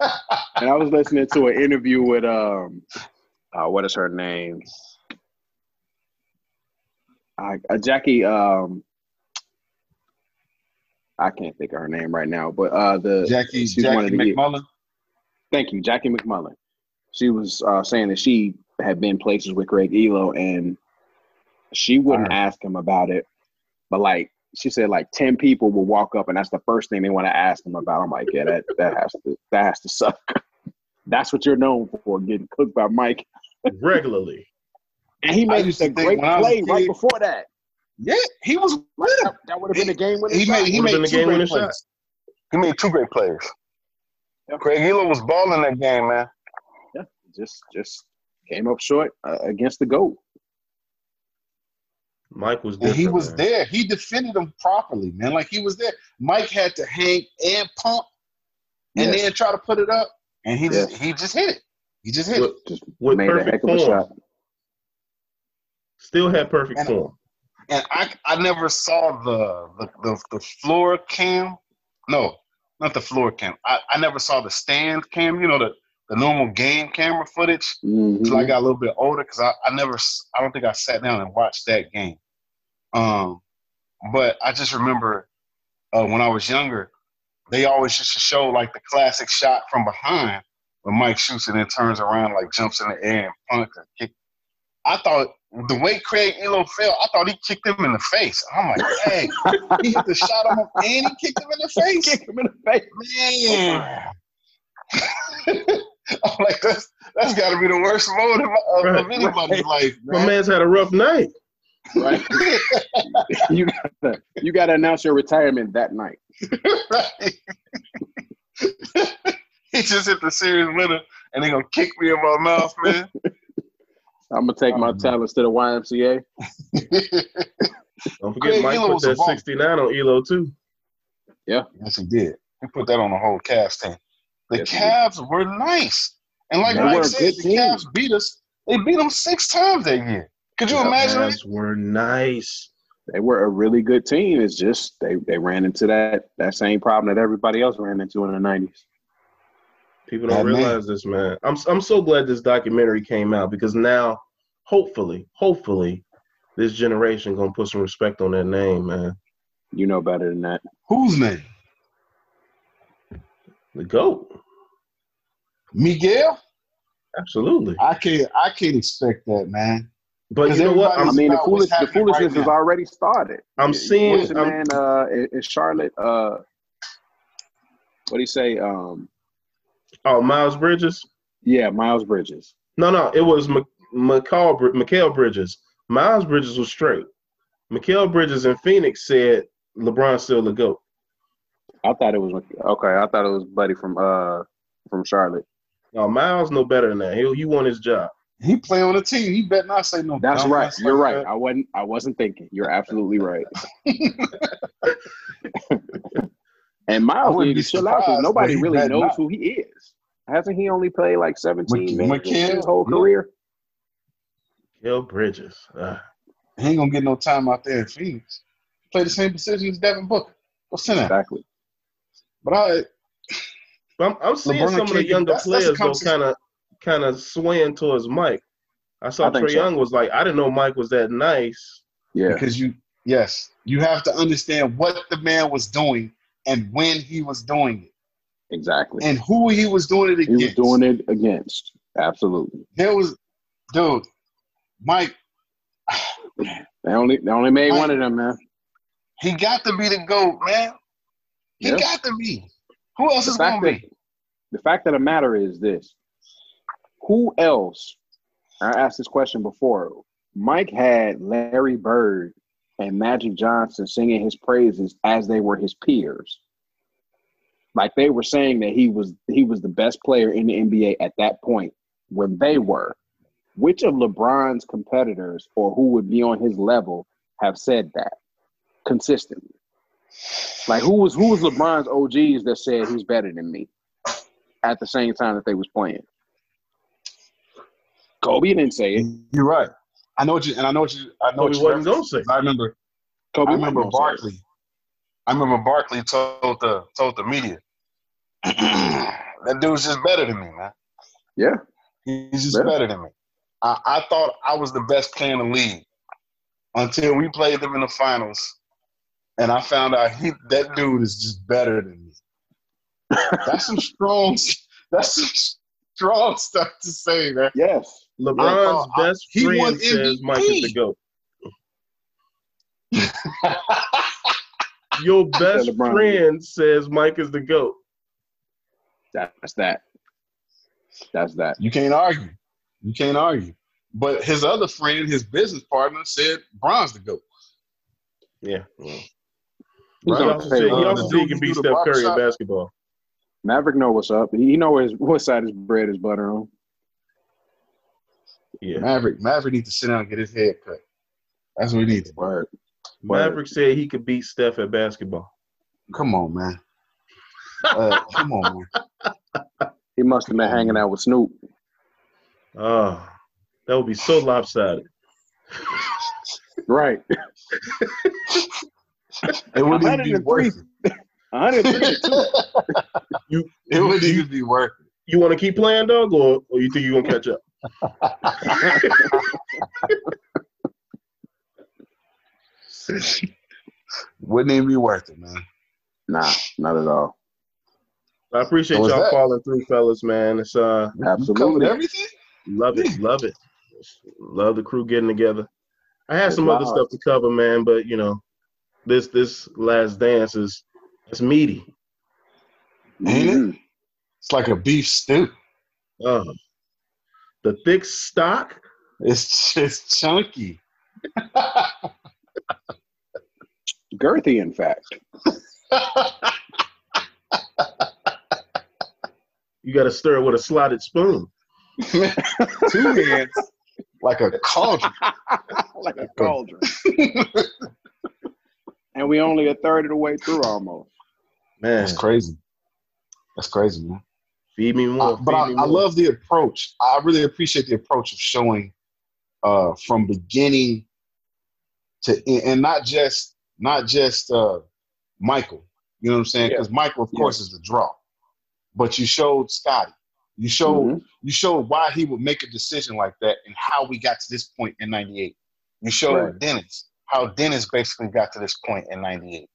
And I was listening to an interview with um, uh, what is her name? I, uh, Jackie. Um, I can't think of her name right now, but uh, the Jackie she's one Jackie of the- MacMullan. Thank you, Jackie MacMullan. She was uh, saying that she had been places with Greg Ehlo, and she wouldn't Alright. ask him about it. But like she said, like ten people will walk up, and that's the first thing they want to ask him about. I'm like, yeah, that that has to that has to suck. that's what you're known for, getting cooked by Mike. Regularly. And he made a great when I play right before that. Yeah, he was with him. That, that would have been a game winning He made he made two great shot. plays. He made two great plays. Yeah. Craig Ehlo was balling that game, man. Yeah, Just just came up short uh, against the goat. Mike was And he was man. there. He defended him properly, man. Like he was there. Mike had to hang and pump and Yeah. then try to put it up. And he just he just hit it. He just hit With, it. Just with made a perfect heck of a form. shot. Still had perfect And- form. And I I never saw the the, the, the floor cam. No, not the floor cam. I, I never saw the stand cam, you know, the, the normal game camera footage. Mhm. until I got a little bit older because I, I never I don't think I sat down and watched that game. Um, but I just remember uh, when I was younger, they always used to show like the classic shot from behind when Mike shoots and then turns around like jumps in the air and punts and kick. I thought the way Craig Ehlo fell, I thought he kicked him in the face. I'm like, hey, he hit the shot on him and he kicked him in the face. Kicked him in the face. Man. I'm like, that's that's got to be the worst moment of, of, of Right. anybody's life, My man's had a rough night. Right. you gotta you gotta announce your retirement that night. Right. he just hit the series winner, and they gonna kick me in my mouth, man. I'm gonna take my man. talents to the YMCA. Don't forget, Craig Mike Ehlo put that 69 on Ehlo too. Yeah, yes, he did. He put that on the whole Cavs team. The Yes. Cavs were nice, and like They Mike said, the team. Cavs beat us. They beat them six times that year. Could you Yeah, imagine? that? Cavs were nice. They were a really good team. It's just they, they ran into that that same problem that everybody else ran into in the nineties. People don't Yeah, man. realize this, man. I'm I'm so glad this documentary came out because now, hopefully, hopefully, this generation gonna put some respect on that name, man. You know better than that. Whose name? The goat, Miguel? absolutely. I can't. I can't expect that, man. But you know what? I'm, mean, the foolish the happening right foolishness has already started. I'm seeing. What's the man uh in, in Charlotte, uh what do you say? Um oh, Miles Bridges. yeah, Miles Bridges. No, no, it was McCall, Br- Mikal Bridges. Miles Bridges was straight. Mikal Bridges in Phoenix said LeBron still the goat. I thought it was okay, I thought it was Buddy from uh from Charlotte. No, Miles no better than that. He he won his job. He play on the team. He better not say no. That's right. You're like right. I wasn't I wasn't thinking. You're absolutely right. and Miles wouldn't be to chill out because surprised, nobody really knows not. who he is. Hasn't he only played like 17 Mik- games Mikal, his whole career? Mikal Bridges. Ah. He ain't gonna get no time out there in Phoenix. Play the same position as Devin Booker. Go sit down. Exactly. But I, But I'm, I'm seeing LeBron some of the younger that's- that's players though kind of kind of swaying towards Mike. I saw I Trae so. Young was like, I didn't know Mike was that nice. Yeah. because you, yes, you have to understand what the man was doing and when he was doing it Exactly. and who he was doing it against. He was doing it against. Absolutely. There was, dude, Mike. They only they only made Mike- one of them, man. He got to be the goat, man. He Yeah. got to be. Who else The is gonna be? the fact of the matter is this: Who else? I asked this question before. Mike had Larry Bird and Magic Johnson singing his praises as they were his peers. Like they were saying that he was he was the best player in the NBA at that point when they were. Which of LeBron's competitors or who would be on his level have said that consistently? Like who was who was LeBron's OGs that said he's better than me at the same time that they was playing? Kobe didn't say it. You're right. I know what you and I know what you I know Kobe what you wasn't gonna referencing. say. I remember Kobe I remember gonna say. Barkley. I remember Barkley told the told the media. that dude's just better than me, man. Yeah, He's just Yeah. better than me. I, I thought I was the best player in the league until we played them in the finals, and I found out he that dude is just better than me. That's some strong. That's some strong stuff to say, man. yes. LeBron's I- best he won friend says Mike is the goat. Your best LeBron. friend says Mike is the goat. That's that. That's that. You can't argue. You can't argue. But his other friend, his business partner, said Bron's the goat. Yeah. well. He's Right. He gonna also say, said, he also said he can who beat Steph Curry in basketball. Maverick know what's up. He know his, what side his bread is butter on. Yeah. Maverick, Maverick needs to sit down and get his head cut. That's what he needs. to do. Word. Maverick said he could beat Steph at basketball. Come on, man. Uh, come on, man. He must have been hanging out with Snoop. Oh, that would be so lopsided. Right. It wouldn't even be 103. worth it. 132. You It wouldn't even be worth it. you want to keep playing, dog, or, or you think you're gonna catch up? it. Wouldn't even be worth it, man. Nah, not at all. I appreciate y'all that? following through, fellas. Man, it's uh, Absolutely. everything. love it, love it. Love the crew getting together. I had It's some other stuff to cover, man, but you know, this this last dance is it's meaty. Ain't it? Mhm. It's like a beef stew. Oh, the thick stock. It's just chunky. Girthy, in fact. You got to stir it with a slotted spoon. Two hands, like a cauldron. like a cauldron. and we only a third of the way through almost. Man, That's crazy. That's crazy, man. feed me more. Uh, but I, me I love the approach. I really appreciate the approach of showing uh, from beginning to and not just not just uh, Michael. You know what I'm saying? Yeah. Because Michael, of Yeah. course, is the draw. But you showed Scotty. You showed Mhm. you showed why he would make a decision like that and how we got to this point in '98. You showed Right. Dennis how Dennis basically got to this point in '98.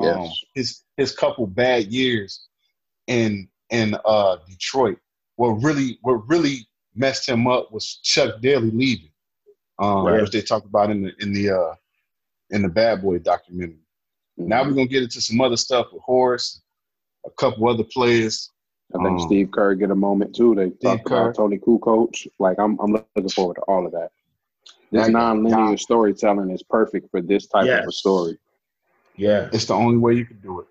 Yes. Um, his his couple bad years in in uh, Detroit. What really what really messed him up was Chuck Daly leaving, um, Right. which they talked about in the in the uh, in the Bad Boy documentary. Now we're gonna get into some other stuff with Horace, a couple other players. I think Um, Steve Kerr get a moment too. They talk Kerr. about Toni Kukoc. Like I'm, I'm looking forward to all of that. This Yeah, non-linear yeah. storytelling is perfect for this type of a story. Yeah, It's the only way you can do it.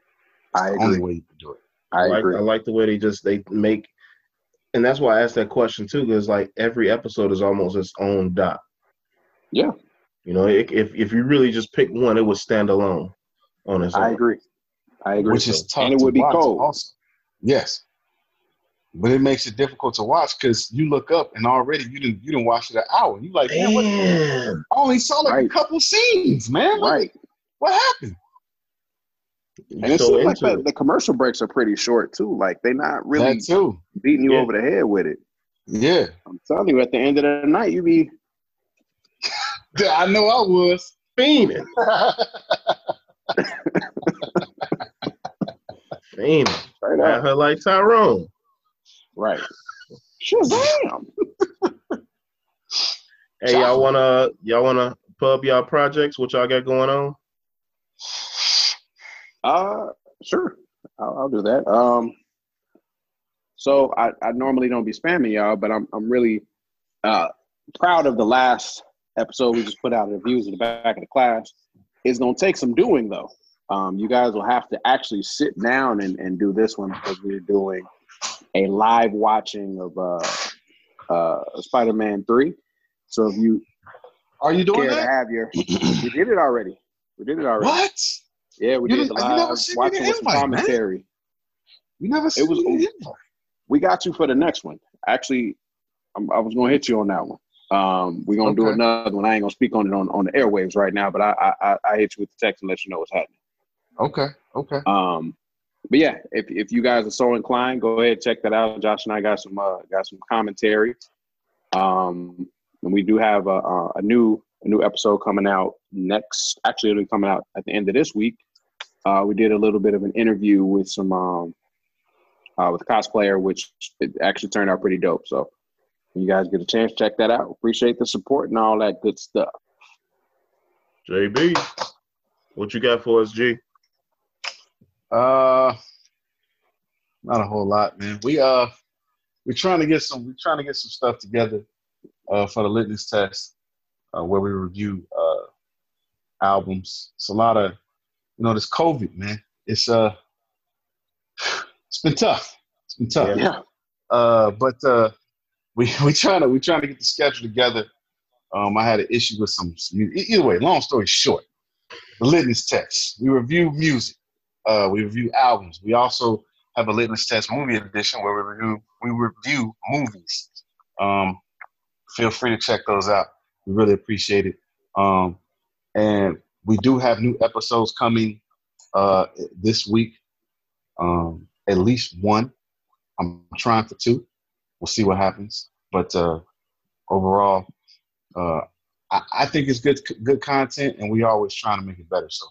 I The only way you can do it. I like agree. I like the way they just they make, and that's why I asked that question too, because like every episode is almost its own dot. Yeah. You know, it, if if you really just pick one, it would stand alone on its own. I agree. I agree. Which is tough and it to would be watch cold. Also, yes, but it makes it difficult to watch because you look up and already you didn't you didn't watch it an hour. You like, man, what, I only saw like a couple scenes, man. What, Right. what happened? You're And it so seems like the, it. the commercial breaks are pretty short too. Like they're not really too. beating you Yeah. over the head with it. Yeah. I'm telling you, at the end of the night, you be Yeah, I know I was. fiending, fiending. straight Had up. her like Tyrone. Right. Shazam! Hey, y'all wanna y'all wanna pub y'all projects? What y'all got going on? Uh, sure. I'll, I'll do that. Um, so I, I normally don't be spamming y'all, but I'm I'm really uh proud of the last episode we just put out. Reviews in the back of the class. It's gonna take some doing though. Um, you guys will have to actually sit down and, and do this one because we're doing a live watching of uh, uh, Spider-Man Three. So if you Are you doing that? have your, we did it already. We did it already. What? Yeah, we You did the live watching with invite, man. commentary. You never seen was-. We got you for the next one. Actually, I'm, I was gonna hit you on that one. Um, we're gonna do another one. I ain't gonna speak on it on, on the airwaves right now, but I, I I hit you with the text and let you know what's happening. Okay. Okay. Um, but yeah, if if you guys are so inclined, go ahead check that out. Josh and I got some uh, got some commentary. Um, and we do have a, a, a new a new episode coming out next. Actually, it'll be coming out at the end of this week. Uh, we did a little bit of an interview with some um, uh, with a cosplayer, which it actually turned out pretty dope. So, you guys get a chance, check that out. Appreciate the support and all that good stuff. JB, what you got for us, G? Uh, not a whole lot, man. We uh, we're trying to get some. We're trying to get some stuff together, uh, for the litmus test, uh, where we review uh albums. It's a lot of, you know, this COVID, man. It's uh, it's been tough. It's been tough. Yeah. Yeah, Uh, but uh, we we trying to we trying to get the schedule together. Um, I had an issue with some, either way. Long story short, the litmus test. We review music. Uh, we review albums. We also have a litmus test movie edition where we review we review movies. Um, feel free to check those out. We really appreciate it. Um, and we do have new episodes coming uh, this week. Um, at least one. I'm trying for two. We'll see what happens. But uh, overall, uh, I, I think it's good good content, and we always trying to make it better. So,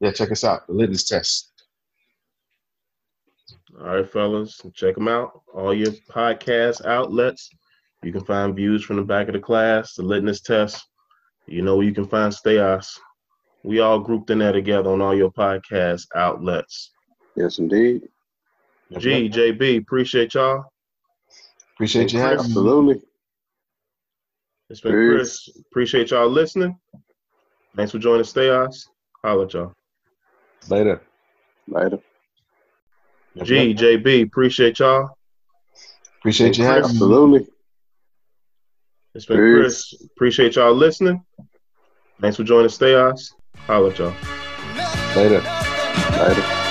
yeah, check us out. The litmus test. All right, fellas, check them out. All your podcast outlets You can find views from the back of the class, the litmus test. You know you can find Stayos. We all grouped in there together on all your podcast outlets. Yes, indeed. G, JB, appreciate y'all. Appreciate you having me. Absolutely. It's been Chris. Appreciate y'all listening. Thanks for joining Stayos. Holla at y'all. Later. Later. G, JB, appreciate y'all. Appreciate you having me. Absolutely. It's been Chris. Appreciate y'all listening. Thanks for joining Stayos. Holla at y'all. Later. Later.